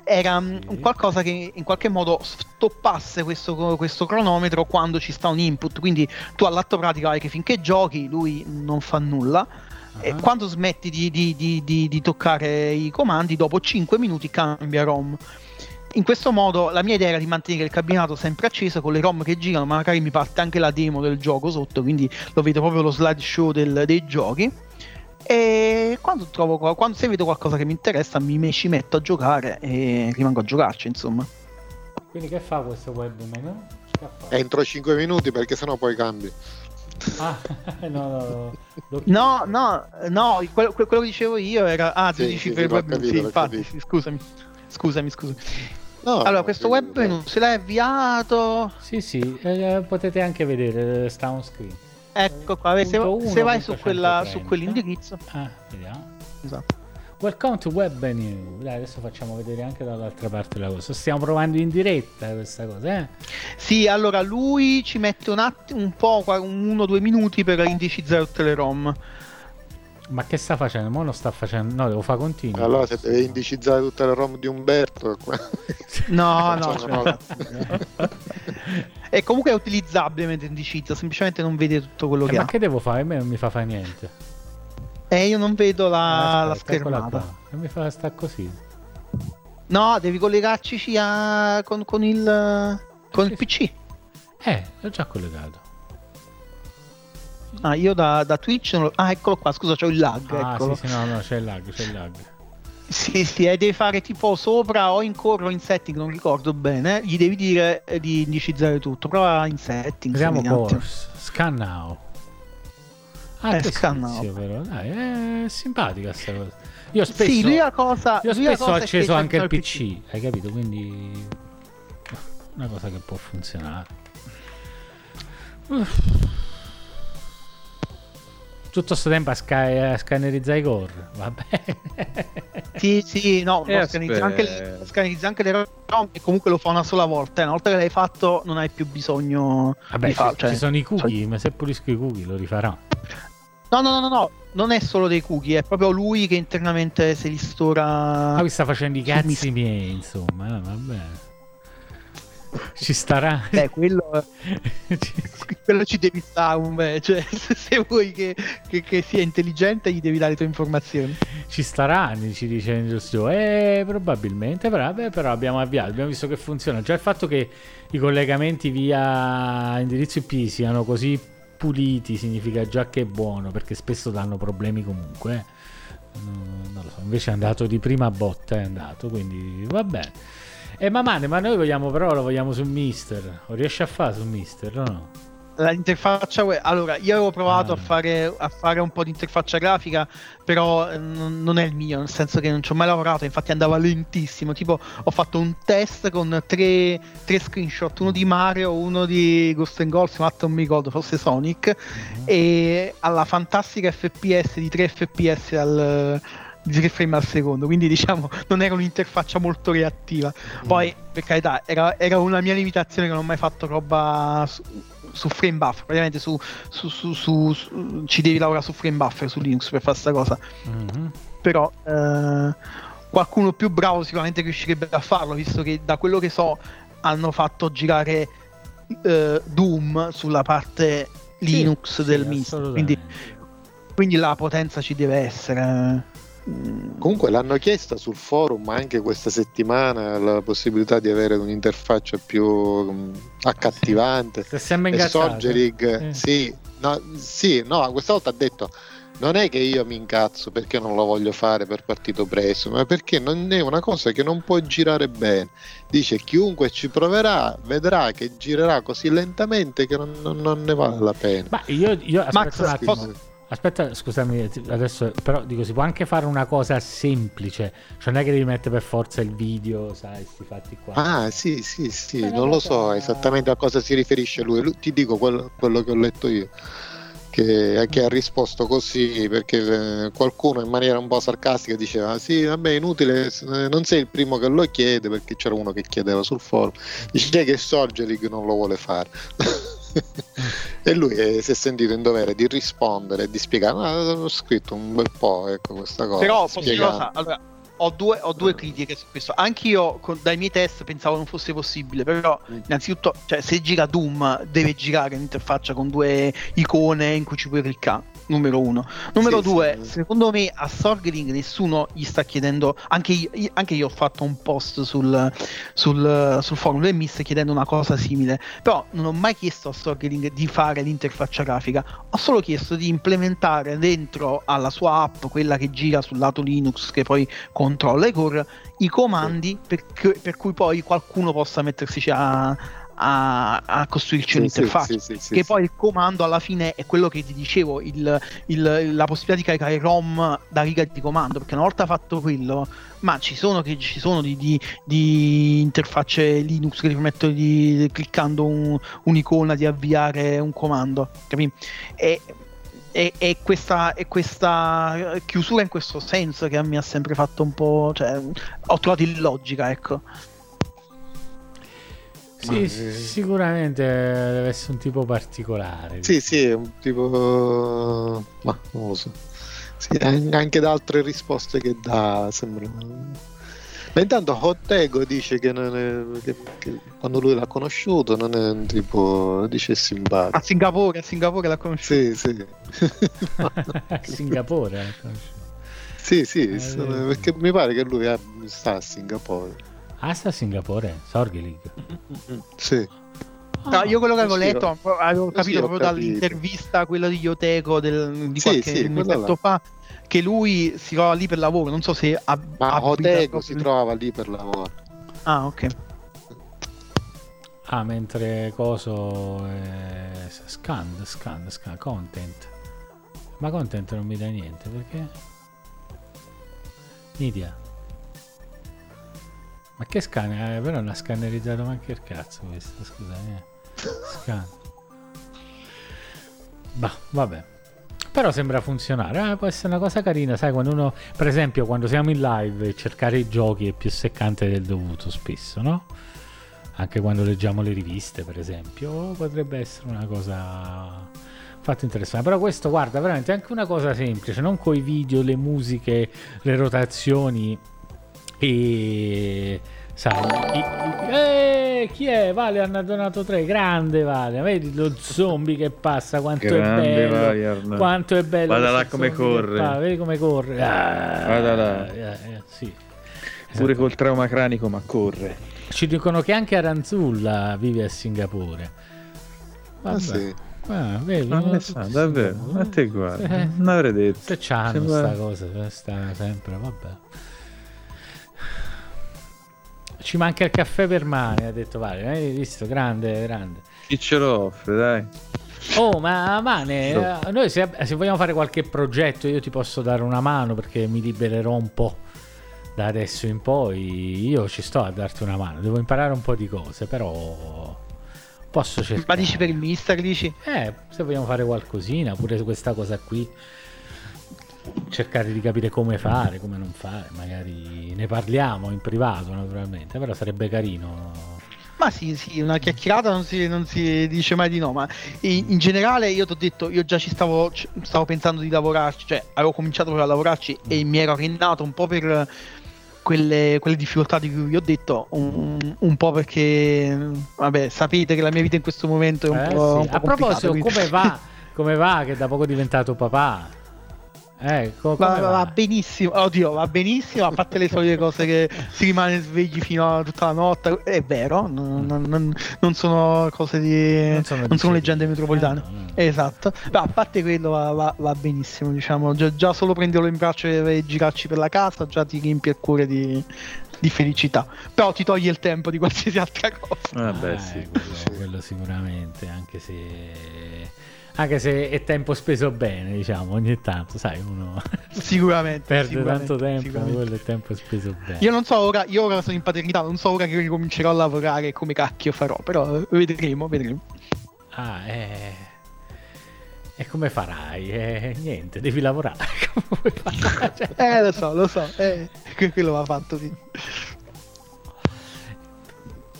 era mm, sì. qualcosa che in qualche modo stoppasse questo, questo, cronometro quando ci sta un input. Quindi tu all'atto pratico hai che finché giochi lui non fa nulla. Uh-huh. E quando smetti di, di, di, di, toccare i comandi, dopo 5 minuti cambia ROM. In questo modo la mia idea era di mantenere il cabinato sempre acceso con le ROM che girano, ma magari mi parte anche la demo del gioco sotto, quindi lo vedo proprio lo slideshow del, dei giochi e quando, trovo, quando se vedo qualcosa che mi interessa, mi, ci metto a giocare e rimango a giocarci, insomma. Quindi che fa questo web menu? Entro 5 minuti perché sennò poi cambi. Ah, no, no, no, no, no quello, quello, che dicevo io era. Ah, tu sì, dici sì, per il web menu. Sì, infatti, sì, scusami, scusami, scusami. No, allora, questo web menu se l'hai avviato. Sì, sì, eh, potete anche vedere, sta on screen. Ecco qua, se, se vai su, quella, su quell'indirizzo. Ah, vediamo. Esatto. Welcome to Web Menu. Dai, adesso facciamo vedere anche dall'altra parte la cosa. Stiamo provando in diretta questa cosa, eh? Sì, allora lui ci mette un attimo, un po', uno o due minuti per indicizzare tutte le ROM. Ma che sta facendo? Mo non sta facendo. No, devo fare continuo. Allora, se deve indicizzare tutte le ROM di Umberto. no, no. Cioè... e comunque è utilizzabile mentre indicizza, semplicemente non vede tutto quello eh, che ma ha. Ma che devo fare? A me non mi fa fare niente. Eh, io non vedo la, Aspetta, la schermata. Non mi fa sta così. No, devi collegarci a, con, con il, con il PC. Eh, l'ho già collegato. Ah, io da, da Twitch non lo... Ah, eccolo qua, scusa, c'ho il lag, Ah, eccolo. sì, sì, no, no, c'è il lag, c'è il lag. Sì, sì, e devi fare tipo sopra o in core o in setting, non ricordo bene. Gli devi dire eh, di indicizzare tutto. Prova in setting. Vediamo course. Scan now. Ah, Eh, che scan now. servizio, però. Dai, è simpatica sta cosa. Io spesso, Sì, l'unica cosa, io l'unica spesso ho acceso anche il il PC, hai capito? Quindi una cosa che può funzionare. Uff. Tutto sto tempo a, sca- a scannerizzare i core, va bene. Sì, sì, no, Eh, lo scannizza anche, le- scannizza anche le ROM e comunque lo fa una sola volta. eh, Una volta che l'hai fatto non hai più bisogno Vabbè, di farlo. ci, cioè- ci sono i cookie, ma se pulisco i cookie lo rifarà. No, no, no, no, no, non è solo dei cookie, è proprio lui che internamente se li stora. Ma qui sta facendo i cazzi miei, insomma, eh, va bene. Ci starà. Beh, quello, quello ci devi stare un beh, cioè se vuoi che, che- che sia intelligente gli devi dare le tue informazioni. Ci staranno, ci dice Industrio. Eh, probabilmente, però, beh, però abbiamo avviato, abbiamo visto che funziona. Già il fatto che i collegamenti via indirizzo IP siano così puliti significa già che è buono, perché spesso danno problemi comunque. eh. Non lo so, invece è andato di prima botta, è andato, quindi va bene. E ma mane, ma noi vogliamo però lo vogliamo su Mister. Lo riesci a fare su Mister, o no? L'interfaccia web, allora io avevo provato Ah. a, fare, a fare un po' di interfaccia grafica, però eh, non, non è il mio, nel senso che non ci ho mai lavorato, infatti andava lentissimo. Tipo, ho fatto un test con tre, tre screenshot, uno di Mario, uno di Ghost and Goals, ma non mi ricordo, forse Sonic, e alla fantastica FPS di 3 FPS al di 3 frame al secondo, quindi diciamo non era un'interfaccia molto reattiva. Poi, per carità, era, era una mia limitazione che non ho mai fatto roba su, frame buffer, praticamente su, su- su- su- su- ci devi lavorare su frame buffer su Linux per fare sta cosa. Però eh, qualcuno più bravo sicuramente riuscirebbe a farlo, visto che da quello che so hanno fatto girare eh, Doom sulla parte Linux sì, del MIST. Quindi, quindi la potenza ci deve essere. Comunque l'hanno chiesta sul forum anche questa settimana la possibilità di avere un'interfaccia più mm, accattivante. Se sembra e. Sorgerig, Eh. sì, no, sì, no, questa volta ha detto non è che io mi incazzo perché non lo voglio fare per partito preso, ma perché non è una cosa che non può girare bene. Dice chiunque ci proverà vedrà che girerà così lentamente che non, non- non ne vale la pena. Ma io, io Max, un attimo. scusa. Aspetta, scusami, adesso però dico, si può anche fare una cosa semplice, cioè non è che devi mettere per forza il video, sai, sti fatti qua. Ah, sì, sì, sì, non lo so esattamente a cosa si riferisce lui. Lui- ti dico quello, quello che ho letto io. Che, che ha risposto così perché eh, qualcuno in maniera un po' sarcastica diceva: Sì, vabbè, è inutile, eh, non sei il primo che lo chiede perché c'era uno che chiedeva sul forum. Dice che Sorgelig non lo vuole fare. e lui eh, si è sentito in dovere di rispondere e di spiegare. "Ah, ho scritto un bel po' ecco, questa cosa. Però posso dire una spiegando." cosa, allora, ho due, ho due critiche su questo. Anch'io con, dai miei test pensavo non fosse possibile, però innanzitutto, cioè, se gira Doom deve girare un'interfaccia con due icone in cui ci puoi cliccare. Numero uno. Numero Sì, due, sì. secondo me a Sorgeling nessuno gli sta chiedendo. Anche io, anche io ho fatto un post sul, sul, sul forum del MIS chiedendo una cosa simile. Però non ho mai chiesto a Sorgeling di fare l'interfaccia grafica, ho solo chiesto di implementare dentro alla sua app, quella che gira sul lato Linux, che poi controlla i core, i comandi per, cui- per cui poi qualcuno possa mettersi a, a, a costruirci Sì, un'interfaccia. sì, sì, che poi il comando alla fine è quello che ti dicevo, il- il- la possibilità di caricare ROM da riga di comando, perché una volta fatto quello, ma ci sono, che, ci sono di, di- di interfacce Linux che ti permettono di cliccando un- un'icona di avviare un comando, capi? E, e, e questa, e questa chiusura in questo senso che mi ha sempre fatto un po'. Cioè, ho trovato illogica, ecco. Sì, sì, sicuramente deve essere un tipo particolare. Sì, sì, è un tipo. Ma non lo so. Sì, an- anche da altre risposte che dà sembra. Ma intanto Hottego dice che, è, che, che, quando lui l'ha conosciuto non è un tipo, dice simpatico. A Singapore, a Singapore l'ha conosciuto. Sì, sì. a Singapore l'ha conosciuto. Sì, sì, eh, sono, perché mi pare che lui sta a Singapore. Ah, sta a Singapore? Sorghi League? Sì. No, io quello che avevo letto, avevo capito proprio capito. dall'intervista, quella di Ioteco del, di qualche sì, sì, fa, che lui si trova lì per lavoro. Non so se ha, Ma Oteco si trovava lì per lavoro. Ah, ok. Ah, mentre coso eh, scan, scan, scan, content. Ma content non mi dà niente perché? Media. Ma che scan? Eh, però non ha scannerizzato manche il cazzo questo, scusa. Eh. Scan. Bah, vabbè. Però sembra funzionare. Ah, può essere una cosa carina, sai, quando uno, per esempio, quando siamo in live, cercare i giochi è più seccante del dovuto spesso, no? Anche quando leggiamo le riviste, per esempio, potrebbe essere una cosa fatto interessante. Però questo, guarda, veramente anche una cosa semplice, non con i video, le musiche, le rotazioni e sai, i, eh, chi è? Vale hanno donato tre, grande Vale, vedi lo zombie che passa, quanto grande è bello, Valiarno. quanto è bello. Vada là come corre. vedi come corre. Ah, Vada là. Eh, eh, sì. Pure col trauma cranico, ma corre. Ci dicono che anche Aranzulla vive a Singapore. Vabbè. Ah, sì. Ah, vedi, ma non sa, davvero, ma te guarda, eh, non avrei detto. Se c'hanno Sembra... sta cosa, sta sempre, vabbè. Ci manca il caffè per mani, ha detto Vale. Hai visto? Grande, grande. Chi ce lo offre, dai. Oh, ma Mane, eh, noi se, se, vogliamo fare qualche progetto io ti posso dare una mano perché mi libererò un po' da adesso in poi. Io ci sto a darti una mano, devo imparare un po' di cose, però posso cercare. Ma dici per il mister, dici? Eh, se vogliamo fare qualcosina, pure questa cosa qui cercare di capire come fare, come non fare, magari ne parliamo in privato naturalmente, però sarebbe carino. Ma sì, sì, una chiacchierata non si, non si dice mai di no, ma in, in generale io ti ho detto, io già ci stavo, stavo pensando di lavorarci, cioè avevo cominciato proprio a lavorarci mm. e mi ero arennato un po' per quelle, quelle, difficoltà di cui vi ho detto, un, un, po' perché, vabbè, sapete che la mia vita in questo momento è un eh, po'... Sì. Un po a proposito, come va, come va che da poco è diventato papà? Ecco, va, va? va, benissimo, oddio, va benissimo, a parte le solite cose che si rimane svegli fino a tutta la notte, è vero, non, non, non sono cose di... non sono, non sono leggende. metropolitane, eh, no, no. esatto, ma a parte quello va, va benissimo, diciamo, già, già, solo prenderlo in braccio e girarci per la casa già ti riempie il cuore di, di felicità, però ti toglie il tempo di qualsiasi altra cosa. Ah, beh, sì, quello, quello sicuramente, anche se anche se è tempo speso bene, diciamo, ogni tanto, sai, uno sicuramente perde sicuramente, tanto tempo, ma quello è tempo speso bene. Io non so ora, io ora sono in paternità, non so ora che ricomincerò a lavorare come cacchio farò, però vedremo, vedremo. Ah, eh e come farai? Eh, niente, devi lavorare. cioè... eh, lo so, lo so, eh, quello va fatto, sì.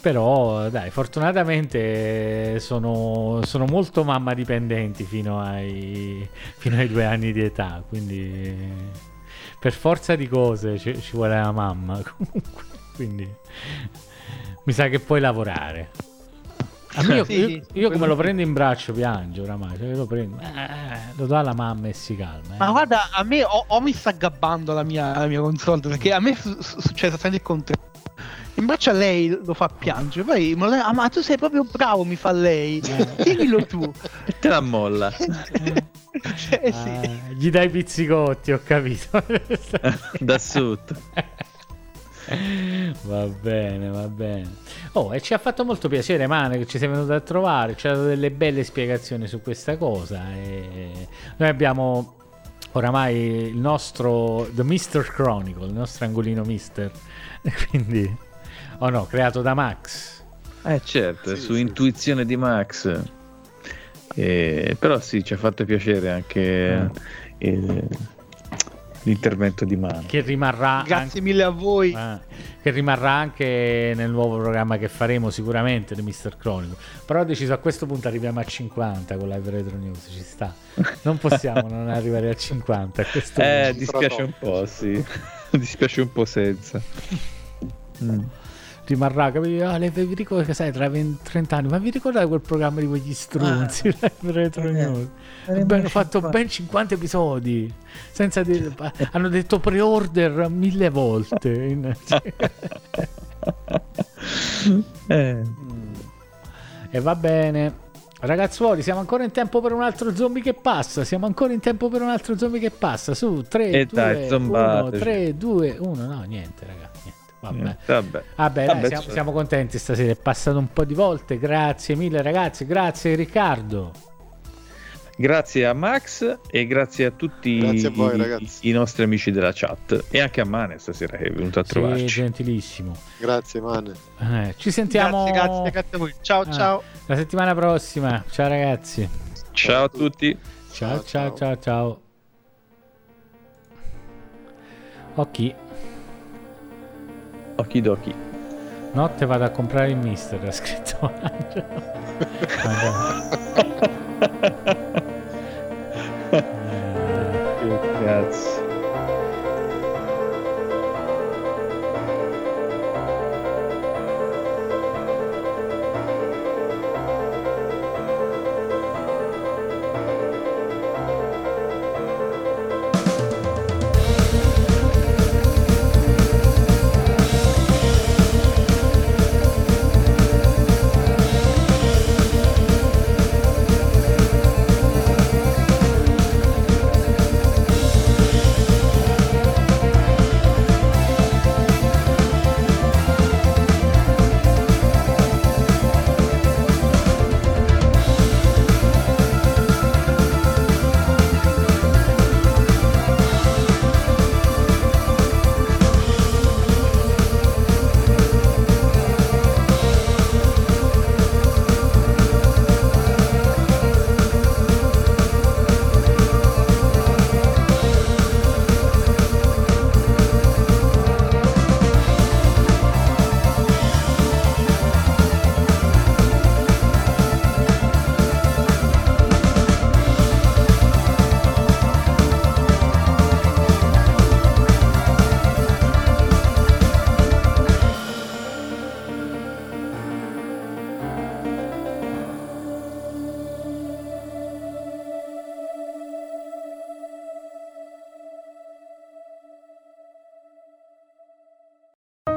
Però dai, fortunatamente sono, sono molto mamma dipendenti fino ai, fino ai, due anni di età, quindi per forza di cose ci, ci vuole la mamma comunque, quindi mi sa che puoi lavorare. A me, io, sì, io, io come lo prendo in braccio piango oramai, cioè lo, prendo, eh, lo do alla mamma e si calma. Eh. Ma guarda, a me o, o mi sta gabbando la mia, la mia console perché a me succede esattamente il contrario in braccio a lei lo fa piangere. Poi ma, lei, ah, ma tu sei proprio bravo, mi fa lei. Eh. Dimmelo tu. E te la molla. eh, sì. ah, gli dai pizzicotti, ho capito. da sotto. va bene, va bene. Oh, e ci ha fatto molto piacere, Mane, che ci sei venuto a trovare. Ci ha dato delle belle spiegazioni su questa cosa. E noi abbiamo oramai il nostro The Mister Chronicle, il nostro angolino Mister. Quindi o oh no, creato da Max. Eh certo, sì, su sì. intuizione di Max. Eh, però sì, ci ha fatto piacere anche mm. eh, l'intervento di Mano. Che rimarrà. Grazie anche, mille a voi. Eh, che rimarrà anche nel nuovo programma che faremo sicuramente di Mr. Chronicle. Però ho deciso a questo punto arriviamo a 50 con Live Retro News, ci sta. Non possiamo non arrivare a 50. A questo eh, punto. dispiace un po', sì. dispiace un po' senza. Mm. Rimarrà, capito? Ah, le, vi ricordo che sai, tra 20, 30 anni, ma vi ricordate quel programma di quegli strunzi? Ah, retro news. Hanno fatto ben 50 episodi. Senza dire, hanno detto pre-order mille volte. eh. E va bene. Ragazzuoli, siamo ancora in tempo per un altro zombie che passa. Siamo ancora in tempo per un altro zombie che passa. Su 3, e 2, dai, 1, 3, 2, 1. No, niente, ragazzi. Vabbè, vabbè. vabbè, vabbè dai, siamo, siamo, contenti stasera. È passato un po' di volte. Grazie mille, ragazzi. Grazie, Riccardo. Grazie a Max e grazie a tutti grazie a voi, i, i, nostri amici della chat e anche a Mane stasera che è venuto a trovarci. Sì, gentilissimo. Grazie Mane. Eh, ci sentiamo. Grazie, grazie, grazie a voi. Ciao, eh, ciao. La settimana prossima. Ciao ragazzi. Ciao a tutti. Ciao, ciao, ciao, ciao. Ok. Okidoki. Notte vado a comprare il mister, ha scritto che cazzo.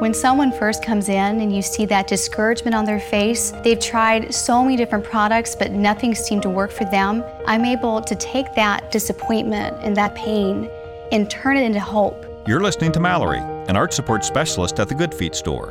When someone first comes in and you see that discouragement on their face, they've tried so many different products, but nothing seemed to work for them. I'm able to take that disappointment and that pain and turn it into hope. You're listening to Mallory, an art support specialist at the Good Feet store.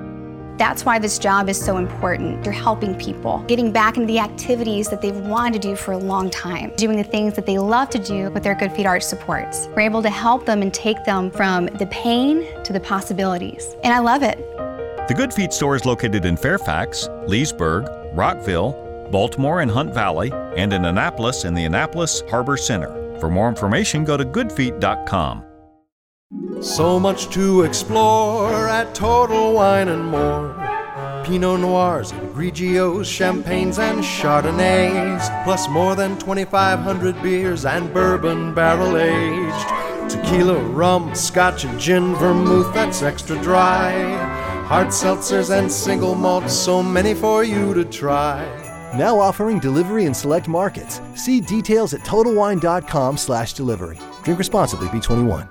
That's why this job is so important. You're helping people, getting back into the activities that they've wanted to do for a long time, doing the things that they love to do with their Good Feet Arch supports. We're able to help them and take them from the pain to the possibilities. And I love it. The Good Feet store is located in Fairfax, Leesburg, Rockville, Baltimore and Hunt Valley, and in Annapolis in the Annapolis Harbor Center. For more information, go to goodfeet.com. So much to explore at Total Wine and More. Pinot Noirs, Grigios, Champagnes, and Chardonnays, plus more than 2,500 beers and bourbon barrel aged. Tequila, rum, scotch, and gin, vermouth that's extra dry. Hard seltzers and single malts, so many for you to try. Now offering delivery in select markets. See details at TotalWine.com slash delivery. Drink responsibly, B21.